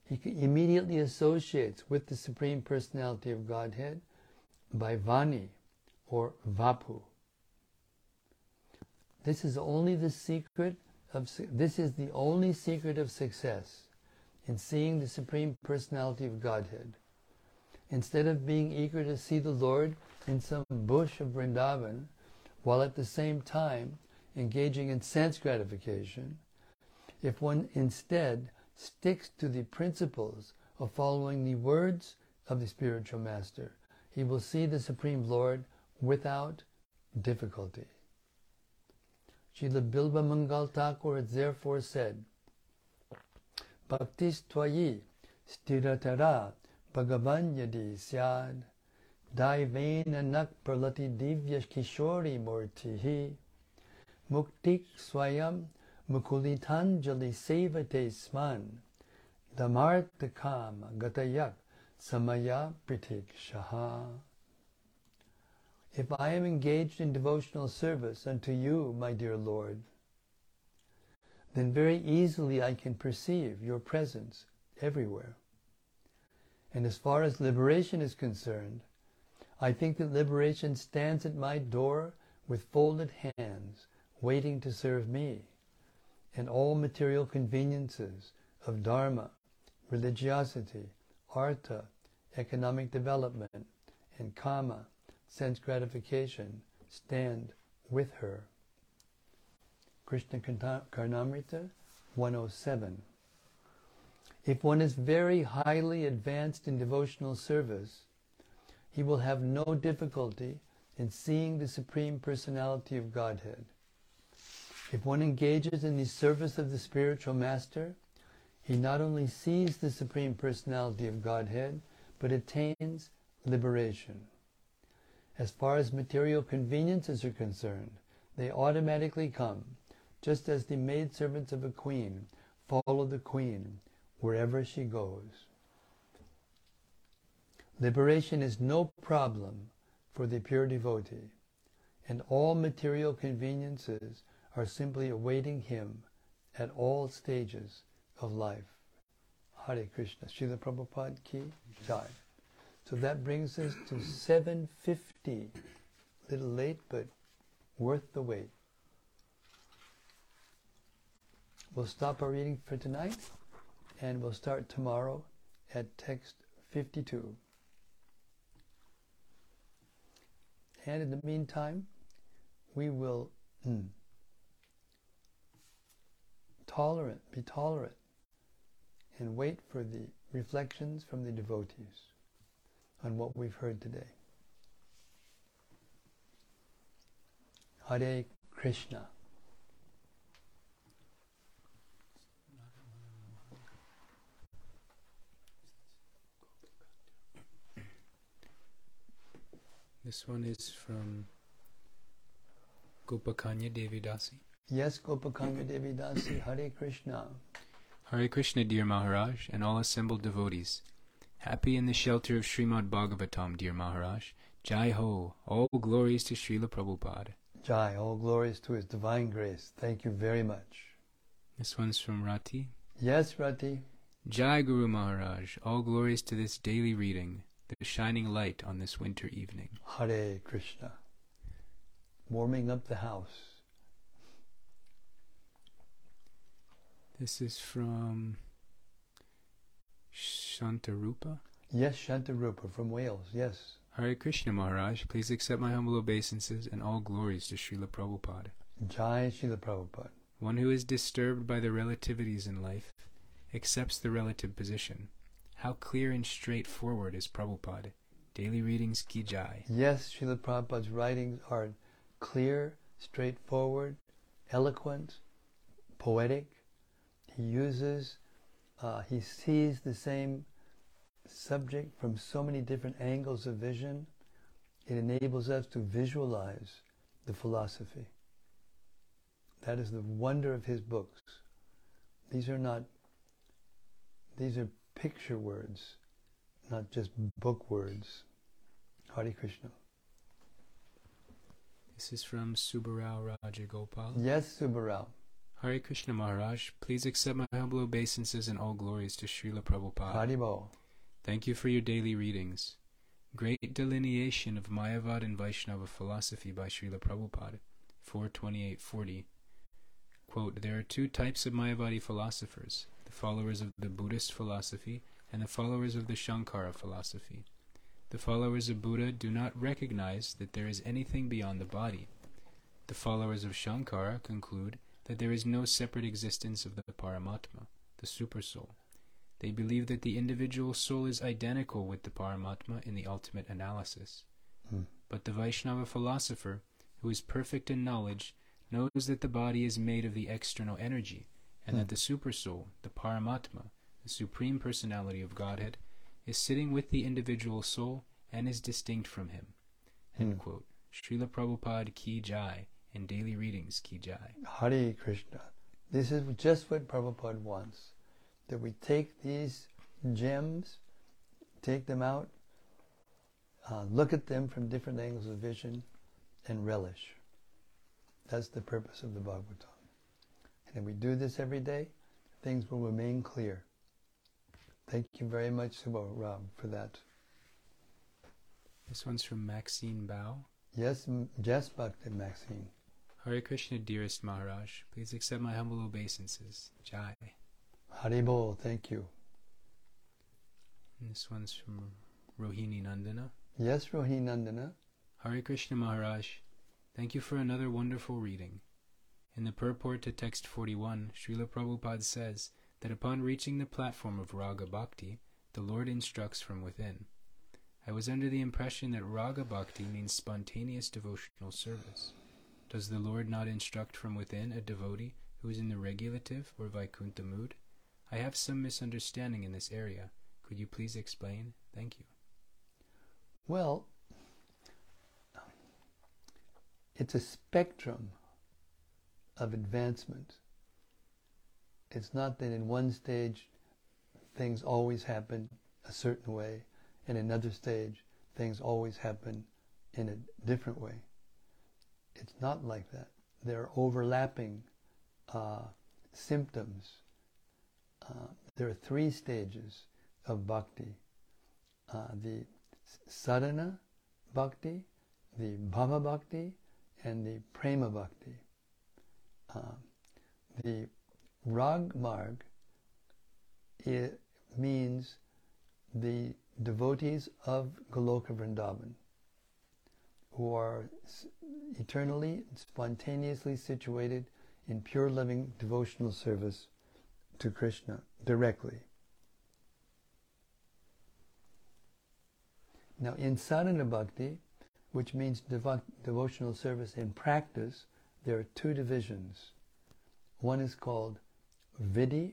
he immediately associates with the Supreme Personality of Godhead by Vani or Vapu. This is only the secret of this is the only secret of success in seeing the supreme personality of Godhead. Instead of being eager to see the Lord in some bush of Vrindavan, while at the same time engaging in sense gratification, if one instead sticks to the principles of following the words of the spiritual master, he will see the Supreme Lord without difficulty. Srila Bilva Mangal Thakur has therefore said, Bhaktis tvayi stiratara bhagavan yadi syad. Daivena nak pralati divya kishori murtihi. Muktik swayam mukulitanjali sevate sman damartakam gatayak samaya pritik shaha if I am engaged in devotional service unto you, my dear Lord, then very easily I can perceive your presence everywhere. And as far as liberation is concerned, I think that liberation stands at my door with folded hands, waiting to serve me, and all material conveniences of dharma, religiosity, artha, economic development, and kama, sense gratification, stand with her. Krishna Karnamrita 107. If one is very highly advanced in devotional service, he will have no difficulty in seeing the Supreme Personality of Godhead. If one engages in the service of the spiritual master, he not only sees the Supreme Personality of Godhead, but attains liberation. As far as material conveniences are concerned, they automatically come, just as the maidservants of a queen follow the queen wherever she goes. Liberation is no problem for the pure devotee, and all material conveniences are simply awaiting him at all stages of life. Hare Krishna. Srila Prabhupada ki jai. So that brings us to 750. A little late, but worth the wait. We'll stop our reading for tonight, and we'll start tomorrow at text 52. And in the meantime, we will mm, tolerant, be tolerant, and wait for the reflections from the devotees on what we've heard today. Hare Krishna. This one is from Gopakanya Devidasi. Yes, Gopakanya Devidasi, Hare Krishna. Hare Krishna, dear Maharaj, and all assembled devotees. Happy in the shelter of Srimad Bhagavatam, dear Maharaj. Jai Ho, all glories to Srila Prabhupada. Jai, all glories to His divine grace. Thank you very much. This one's from Rati. Yes, Rati. Jai Guru Maharaj, all glories to this daily reading, the shining light on this winter evening. Hare Krishna. Warming up the house. This is from Shantarupa. Yes, Shantarupa from Wales. Yes. Hare Krishna Maharaj, please accept my humble obeisances and all glories to Srila Prabhupada. Jai Srila Prabhupada. One who is disturbed by the relativities in life accepts the relative position. How clear and straightforward is Prabhupada. Daily readings ki jai. Yes, Srila Prabhupada's writings are clear, straightforward, eloquent, poetic. He uses, uh, he sees the same subject from so many different angles of vision. It enables us to visualize the philosophy. That is the wonder of his books. These are not, these are picture words, not just book words. Hare Krishna. This is from Subarao Rajagopal. Yes, Subarao. Hare Krishna Maharaj, please accept my humble obeisances and all glories to Srila Prabhupada. Haribol. Thank you for your daily readings. Great delineation of Mayavad and Vaishnava philosophy by Srila Prabhupada, 42840. Quote, there are two types of Mayavadi philosophers, followers of the Buddhist philosophy and the followers of the Shankara philosophy. The followers of Buddha do not recognize that there is anything beyond the body. The followers of Shankara conclude that there is no separate existence of the Paramatma, the Supersoul. They believe that the individual soul is identical with the Paramatma in the ultimate analysis. Hmm. But the Vaishnava philosopher, who is perfect in knowledge, knows that the body is made of the external energy, and Hmm. that the Supersoul, the Paramatma, the Supreme Personality of Godhead, is sitting with the individual soul and is distinct from him. End Hmm. quote. Srila Prabhupada Ki Jai in Daily Readings Ki Jai. Hare Krishna. This is just what Prabhupada wants. That we take these gems, take them out, uh, look at them from different angles of vision, and relish. That's the purpose of the Bhagavatam. And we do this every day, things will remain clear. Thank you very much, Subha Ram, for that. This one's from Maxine Bao. Yes, yes, Bhakti Maxine. Hare Krishna, dearest Maharaj, please accept my humble obeisances. Jai. Haribol, thank you. And this one's from Rohini Nandana. Yes, Rohini Nandana. Hare Krishna Maharaj, thank you for another wonderful reading. In the purport to text 41, Srila Prabhupada says that upon reaching the platform of Raga Bhakti, the Lord instructs from within. I was under the impression that Raga Bhakti means spontaneous devotional service. Does the Lord not instruct from within a devotee who is in the regulative or Vaikuntha mood? I have some misunderstanding in this area. Could you please explain? Thank you. Well, it's a spectrum of advancement. It's not that in one stage things always happen a certain way, in another stage things always happen in a different way. It's not like that. There are overlapping uh, symptoms. Uh, there are three stages of bhakti. Uh, the sadhana bhakti, the bhava bhakti, and the prema bhakti. Um, the rag marg it means the devotees of Goloka Vrindavan who are eternally, spontaneously situated in pure loving devotional service to Krishna directly. Now, in sadhana bhakti, which means devo- devotional service in practice, there are two divisions. One is called Vidhi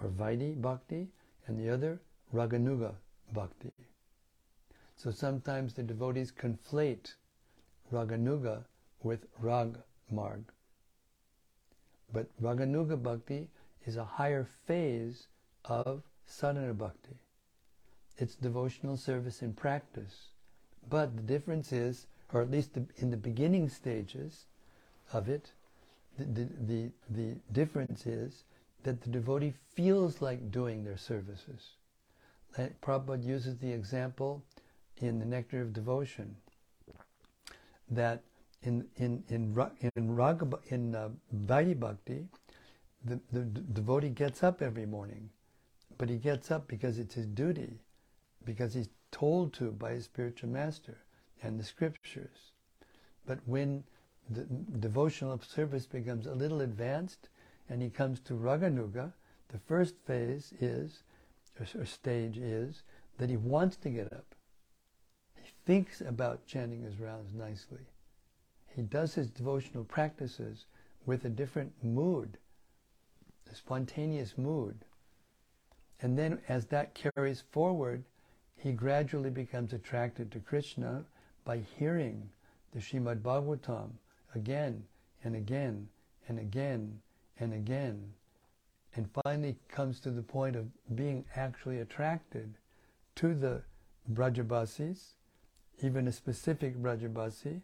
or Vaidhi bhakti, and the other Raganuga bhakti. So sometimes the devotees conflate Raganuga with Rag Marg. But Raganuga bhakti is a higher phase of sadhana bhakti. It's devotional service in practice. But the difference is, or at least in the beginning stages of it, the, the, the, the difference is that the devotee feels like doing their services. Like Prabhupada uses the example in the Nectar of Devotion that in in in in Raga, in uh, Bhakti, the, the d- devotee gets up every morning, but he gets up because it's his duty, because he's told to by his spiritual master and the scriptures. But when the devotional service becomes a little advanced, and he comes to Raganuga, the first phase is, or, stage is, that he wants to get up. He thinks about chanting his rounds nicely. He does his devotional practices with a different mood, a spontaneous mood. And then as that carries forward, he gradually becomes attracted to Krishna by hearing the Srimad Bhagavatam again and again and again and again, and finally comes to the point of being actually attracted to the Brajabasis, even a specific Brajabasi,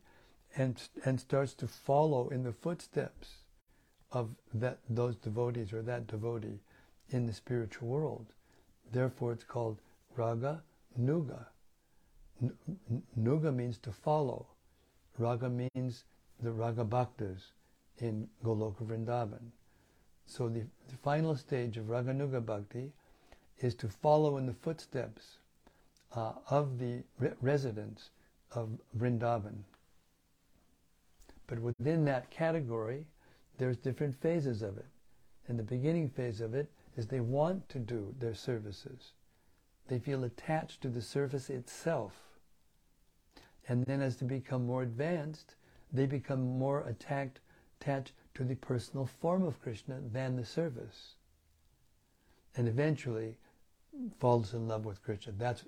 and, and starts to follow in the footsteps of that, those devotees or that devotee in the spiritual world. Therefore, it's called Raga Nuga. N- Nuga means to follow. Raga means the Raga Bhaktas, in Goloka Vrindavan. So the, the final stage of Raganuga Bhakti is to follow in the footsteps uh, of the re- residents of Vrindavan. But within that category, there's different phases of it. And the beginning phase of it is they want to do their services. They feel attached to the service itself. And then as they become more advanced, they become more attacked, attached to the personal form of Krishna than the service. And eventually falls in love with Krishna. That's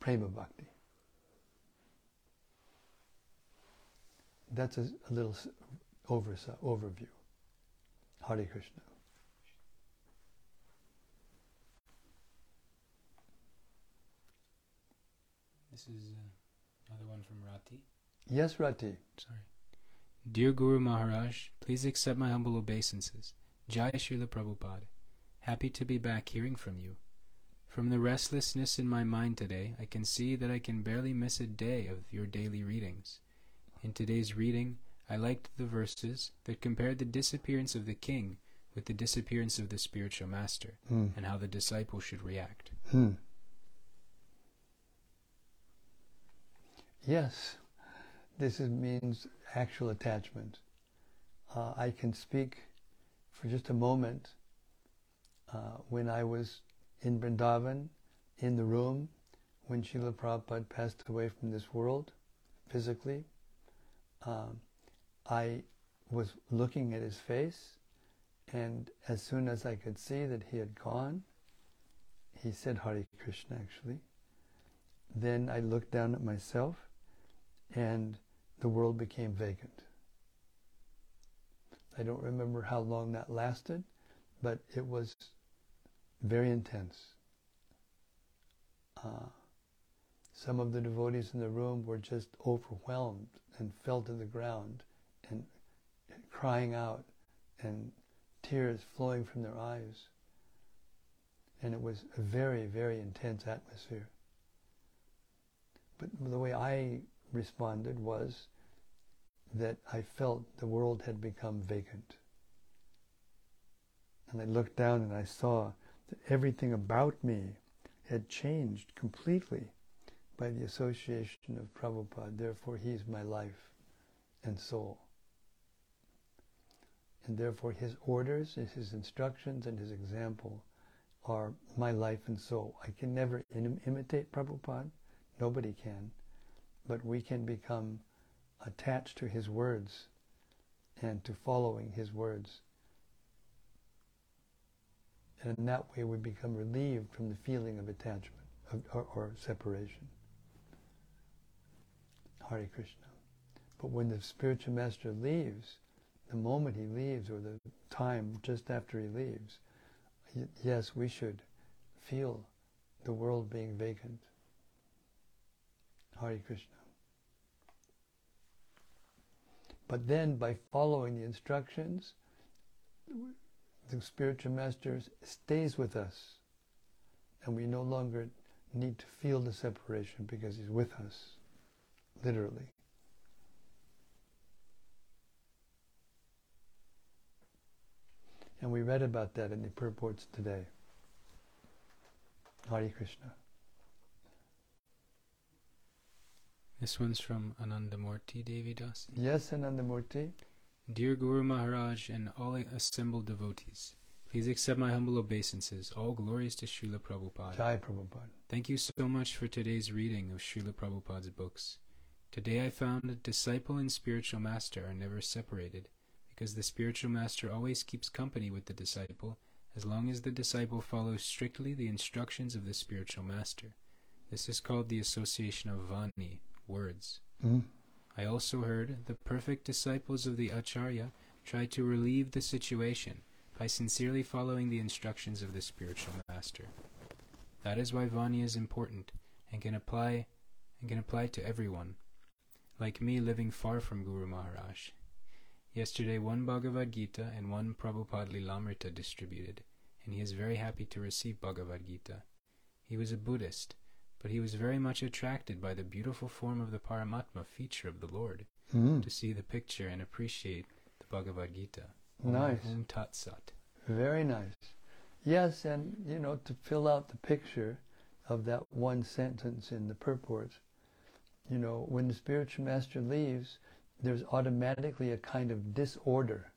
prema bhakti. That's a, a little over, overview. Hare Krishna. This is uh, another one from Rati. Yes, Rati. Sorry. Dear Guru Maharaj, please accept my humble obeisances. Jai Srila Prabhupada. Happy to be back hearing from you. From the restlessness in my mind today, I can see that I can barely miss a day of your daily readings. In today's reading, I liked the verses that compared the disappearance of the king with the disappearance of the spiritual master Mm. and how the disciple should react. Hmm. Yes, this means actual attachment. Uh, I can speak for just a moment uh, when I was in Vrindavan, in the room, when Srila Prabhupada passed away from this world, physically. Um, I was looking at his face, and as soon as I could see that he had gone, he said Hare Krishna actually. Then I looked down at myself and the world became vacant. I don't remember how long that lasted, but it was very intense. Uh, some of the devotees in the room were just overwhelmed and fell to the ground and crying out and tears flowing from their eyes and it was a very, very intense atmosphere. But the way I responded was that I felt the world had become vacant. And I looked down and I saw that everything about me had changed completely by the association of Prabhupada. Therefore, he's my life and soul. And therefore, his orders, his instructions, and his example are my life and soul. I can never Im- imitate Prabhupada, nobody can, but we can become attached to his words and to following his words. And in that way we become relieved from the feeling of attachment of, or, or separation. Hare Krishna. But when the spiritual master leaves, the moment he leaves or the time just after he leaves, yes, we should feel the world being vacant. Hare Krishna. But then by following the instructions, the spiritual master stays with us and we no longer need to feel the separation because he's with us, literally. And we read about that in the purports today. Hare Krishna. This one's from Anandamurti Devidas. Yes, Anandamurti. Dear Guru Maharaj and all assembled devotees, please accept my humble obeisances. All glories to Srila Prabhupada. Jai Prabhupada. Thank you so much for today's reading of Srila Prabhupada's books. Today I found that disciple and spiritual master are never separated, because the spiritual master always keeps company with the disciple as long as the disciple follows strictly the instructions of the spiritual master. This is called the association of Vani, words. Mm. I also heard the perfect disciples of the Acharya try to relieve the situation by sincerely following the instructions of the spiritual master. That is why Vani is important and can apply and can apply to everyone. Like me living far from Guru Maharaj. Yesterday one Bhagavad Gita and one Prabhupada Lilamrita distributed, and he is very happy to receive Bhagavad Gita. He was a Buddhist, but he was very much attracted by the beautiful form of the Paramatma feature of the Lord. Mm. To see the picture and appreciate the Bhagavad Gita. Nice. Om Tat Sat. Very nice. Yes, and you know, to fill out the picture of that one sentence in the purport, you know, when the spiritual master leaves, there's automatically a kind of disorder.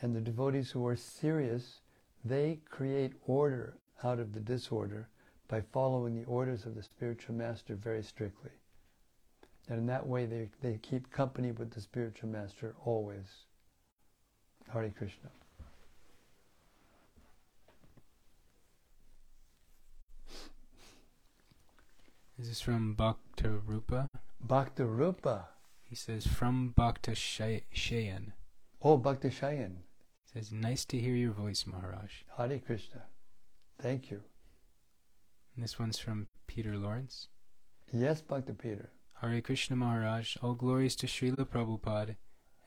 And the devotees who are serious, they create order out of the disorder by following the orders of the spiritual master very strictly. And in that way, they, they keep company with the spiritual master always. Hare Krishna. This is from Bhakta Rupa. Bhakta Rupa. He says, from Bhakta Shayan. Oh, Bhakta Shayan. Says, nice to hear your voice, Maharaj. Hare Krishna. Thank you. And this one's from Peter Lawrence. Yes, Bhakta Peter. Hare Krishna Maharaj, all glories to Srila Prabhupada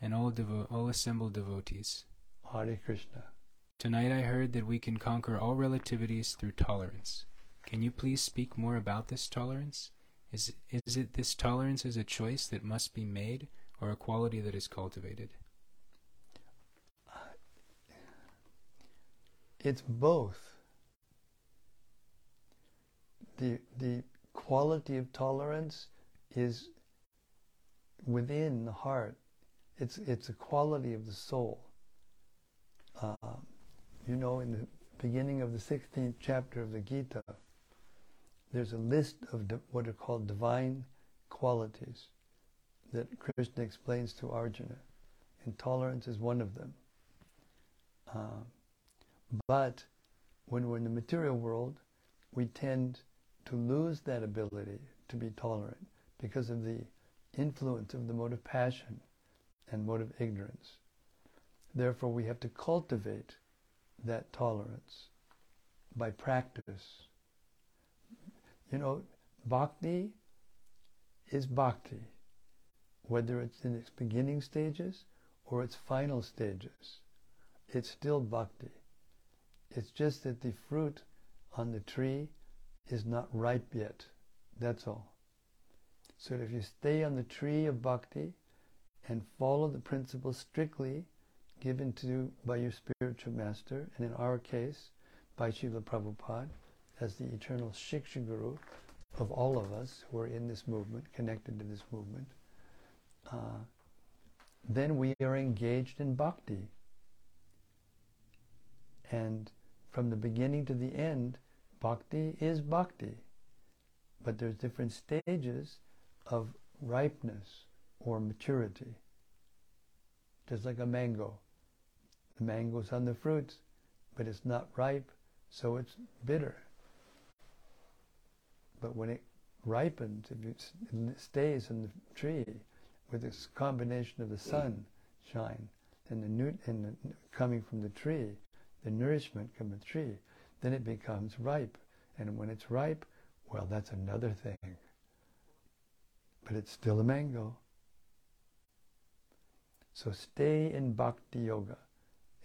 and all, devo- all assembled devotees. Hare Krishna. Tonight I heard that we can conquer all relativities through tolerance. Can you please speak more about this tolerance? Is, is it this tolerance is a choice that must be made or a quality that is cultivated? Uh, it's both. The, the quality of tolerance is within the heart. It's, it's a quality of the soul. Uh, you know, in the beginning of the 16th chapter of the Gita, there's a list of di- what are called divine qualities that Krishna explains to Arjuna, and tolerance is one of them. Um, but when we're in the material world, we tend to lose that ability to be tolerant because of the influence of the mode of passion and mode of ignorance. Therefore, we have to cultivate that tolerance by practice. You know, bhakti is bhakti, whether it's in its beginning stages or its final stages. It's still bhakti. It's just that the fruit on the tree is not ripe yet. That's all. So if you stay on the tree of bhakti and follow the principles strictly given to you by your spiritual master, and in our case, by Srila Prabhupada, as the eternal Shiksha Guru of all of us who are in this movement, connected to this movement, uh, then we are engaged in bhakti. And from the beginning to the end, bhakti is bhakti. But there's different stages of ripeness or maturity. Just like a mango. The mango's on the fruits, but it's not ripe, so it's bitter. But when it ripens, if it stays in the tree with this combination of the sun shine and the, nu- and the coming from the tree, the nourishment from the tree, then it becomes ripe. And when it's ripe, well, that's another thing. But it's still a mango. So stay in bhakti yoga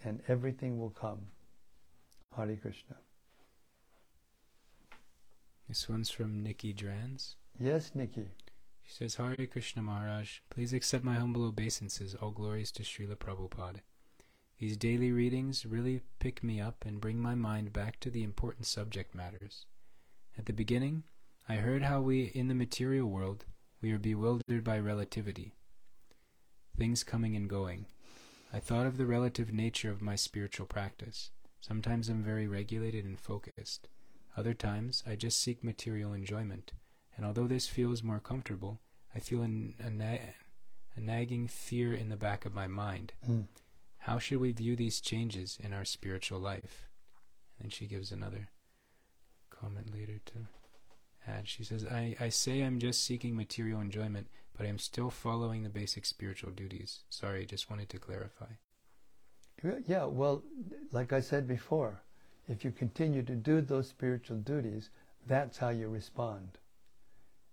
and everything will come. Hare Krishna. This one's from Nikki Drans. Yes, Nikki. She says, Hare Krishna Maharaj, please accept my humble obeisances, all glories to Srila Prabhupada. These daily readings really pick me up and bring my mind back to the important subject matters. At the beginning, I heard how we, in the material world, we are bewildered by relativity, things coming and going. I thought of the relative nature of my spiritual practice. Sometimes I'm very regulated and focused. Other times, I just seek material enjoyment, and although this feels more comfortable, I feel an, a, na- a nagging fear in the back of my mind. Mm. How should we view these changes in our spiritual life? And she gives another comment later to add. She says, I, I say I'm just seeking material enjoyment, but I am still following the basic spiritual duties. Sorry, just wanted to clarify. Yeah, well, like I said before, if you continue to do those spiritual duties, that's how you respond.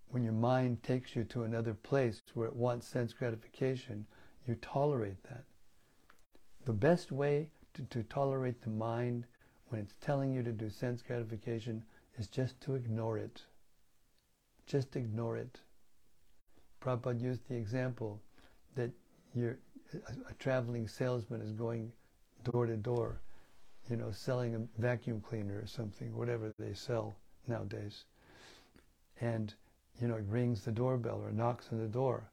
When your mind takes you to another place where it wants sense gratification, you tolerate that. The best way to, to tolerate the mind when it's telling you to do sense gratification is just to ignore it. Just ignore it. Prabhupada used the example that you're a, a traveling salesman is going door to door, you know, selling a vacuum cleaner or something, whatever they sell nowadays. And, you know, it rings the doorbell or knocks on the door.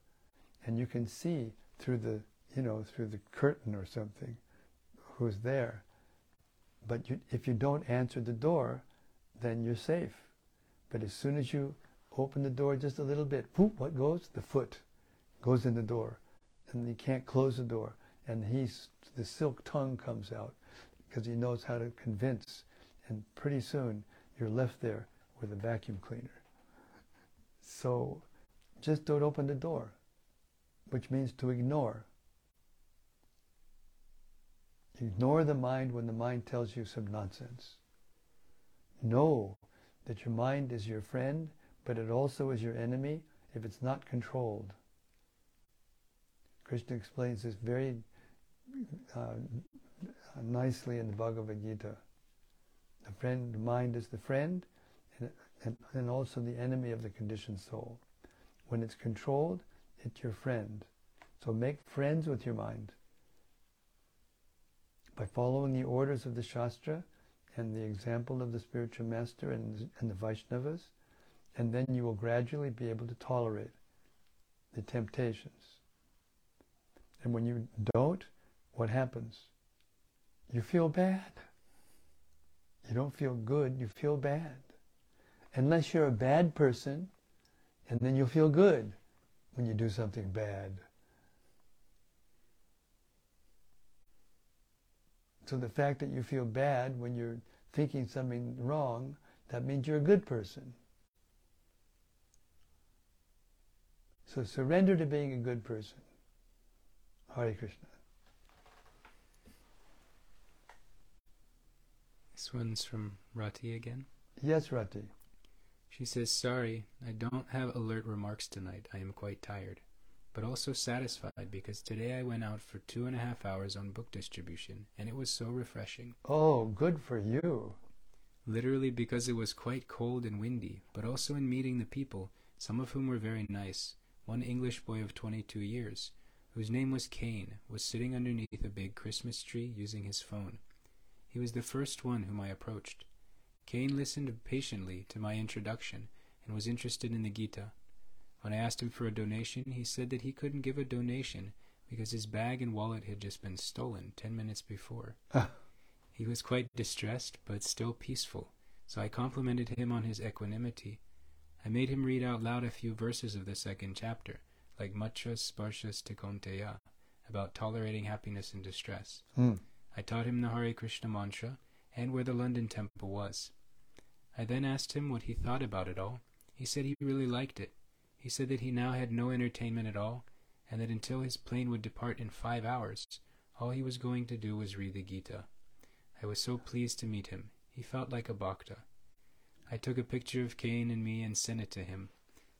And you can see through the, you know, through the curtain or something who's there. But you, if you don't answer the door, then you're safe. But as soon as you open the door just a little bit, whoop, what goes? The foot goes in the door. And you can't close the door. And he's, the silk tongue comes out because he knows how to convince. And pretty soon you're left there with a vacuum cleaner. So just don't open the door, which means to ignore. Ignore the mind when the mind tells you some nonsense. Know that your mind is your friend, but it also is your enemy if it's not controlled. Krishna explains this very uh, nicely in the Bhagavad Gita. The friend, the mind is the friend, and, and, and also the enemy of the conditioned soul. When it's controlled, it's your friend. So make friends with your mind by following the orders of the Shastra and the example of the spiritual master and, and the Vaishnavas, and then you will gradually be able to tolerate the temptations. And when you don't, what happens? You feel bad. You don't feel good, you feel bad. Unless you're a bad person, and then you'll feel good when you do something bad. So the fact that you feel bad when you're thinking something wrong, that means you're a good person. So surrender to being a good person. Hare Krishna. This one's from Rati again. Yes, Rati. She says, Sorry, I don't have alert remarks tonight. I am quite tired. But also satisfied because today I went out for two and a half hours on book distribution, and it was so refreshing. Oh, good for you. Literally because it was quite cold and windy, but also in meeting the people, some of whom were very nice. One English boy of 22 years, whose name was Kane, was sitting underneath a big Christmas tree using his phone. He was the first one whom I approached. Kane listened patiently to my introduction and was interested in the Gita. When I asked him for a donation, he said that he couldn't give a donation because his bag and wallet had just been stolen ten minutes before. he was quite distressed, but still peaceful, so I complimented him on his equanimity. I made him read out loud a few verses of the second chapter, like Matra Sparshas Tu Kaunteya, about tolerating happiness and distress. Mm. I taught him the Hare Krishna mantra and where the London temple was. I then asked him what he thought about it all. He said he really liked it. He said that he now had no entertainment at all, and that until his plane would depart in five hours, all he was going to do was read the Gita. I was so pleased to meet him. He felt like a bhakta. I took a picture of Kane and me and sent it to him.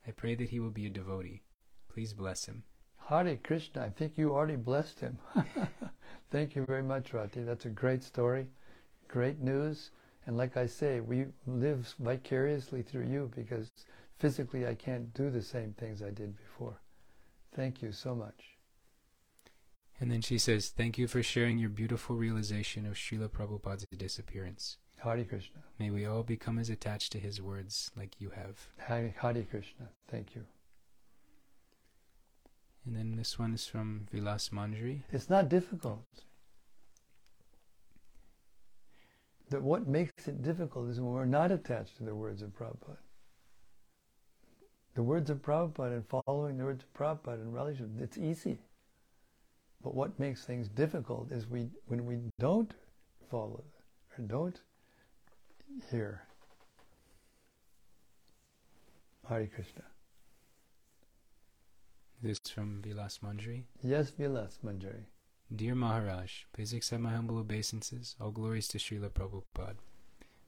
I pray that he will be a devotee. Please bless him. Hare Krishna, I think you already blessed him. Thank you very much, Rati. That's a great story, great news. And like I say, we live vicariously through you because physically I can't do the same things I did before. Thank you so much. And then she says, Thank you for sharing your beautiful realization of Srila Prabhupada's disappearance. Hare Krishna. May we all become as attached to his words like you have. Hare, Hare Krishna. Thank you. And then this one is from Vilas Manjari. It's not difficult. That what makes it difficult is when we're not attached to the words of Prabhupada. The words of Prabhupada and following the words of Prabhupada and relationship, it's easy. But what makes things difficult is we when we don't follow or don't hear. Hare Krishna. This from Vilas Manjari. Yes, Vilas Manjari. Dear Maharaj, please accept my humble obeisances. All glories to Srila Prabhupada.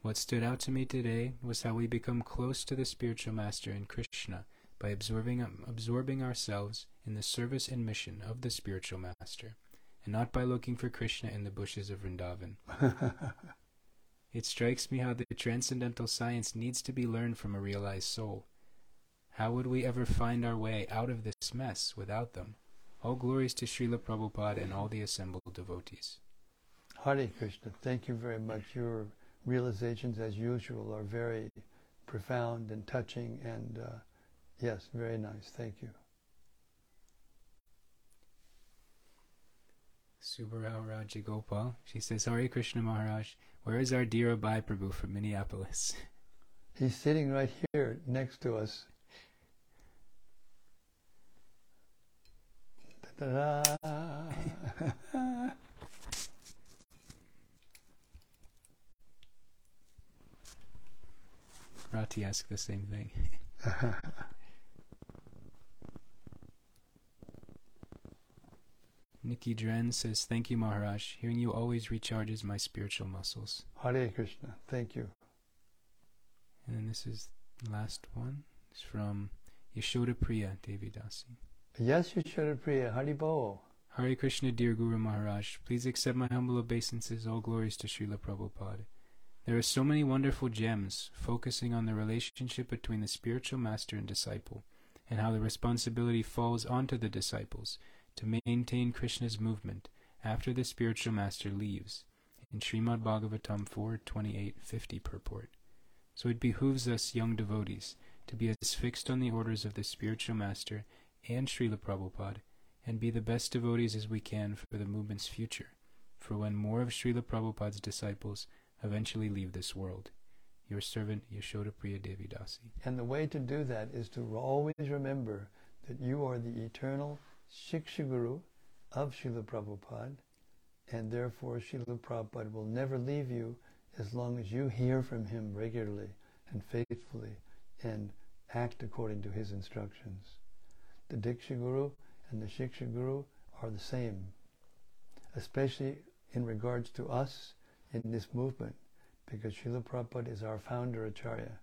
What stood out to me today was how we become close to the spiritual master in Krishna by absorbing, um, absorbing ourselves in the service and mission of the spiritual master, and not by looking for Krishna in the bushes of Vrindavan. it strikes me how the transcendental science needs to be learned from a realized soul. How would we ever find our way out of this mess without them? All glories to Srila Prabhupada and all the assembled devotees. Hare Krishna, thank you very much. Your realizations, as usual, are very profound and touching, and uh, yes, very nice. Thank you. Subarao Rajagopal, she says, Hare Krishna Maharaj, where is our dear Abhay Prabhu from Minneapolis? He's sitting right here next to us. Ta-da. Rati asked the same thing. Nikki Dren says, Thank you, Maharaj. Hearing you always recharges my spiritual muscles. Hare Krishna, thank you. And then this is the last one. It's from Yashoda Priya Devi Dasi. Yes, Yashoda Priya, Haribol. Hare Krishna, dear Guru Maharaj, please accept my humble obeisances. All glories to Srila Prabhupada. There are so many wonderful gems focusing on the relationship between the spiritual master and disciple, and how the responsibility falls onto the disciples to maintain Krishna's movement after the spiritual master leaves, in Srimad Bhagavatam 4.28.50 purport. So it behooves us young devotees to be as fixed on the orders of the spiritual master and Srila Prabhupada, and be the best devotees as we can for the movement's future, for when more of Srila Prabhupada's disciples eventually leave this world. Your servant Yashoda Priya Devi Dasi. And the way to do that is to always remember that you are the eternal Shiksha Guru of Srila Prabhupada, and therefore Srila Prabhupada will never leave you as long as you hear from him regularly and faithfully and act according to his instructions. The Diksha Guru and the Shiksha Guru are the same, especially in regards to us in this movement, because Srila Prabhupada is our founder Acharya,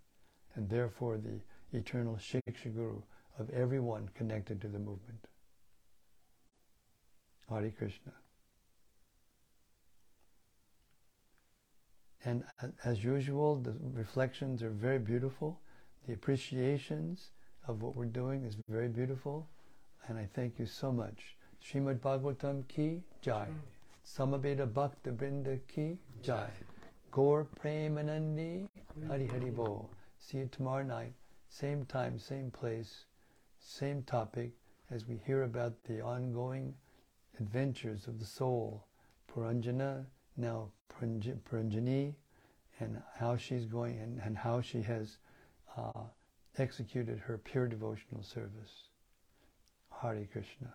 and therefore the eternal Shiksha Guru of everyone connected to the movement. Hare Krishna. And as usual, the reflections are very beautiful. The appreciations of what we're doing is very beautiful. And I thank you so much. Srimad Bhagavatam ki jai. Samaveta Bhakta Brinda ki jai. Gaur Premanande Hari Haribol. See you tomorrow night. Same time, same place, same topic as we hear about the ongoing adventures of the soul. Puranjana, now Puranjani, and how she's going and, and how she has uh, executed her pure devotional service. Hare Krishna.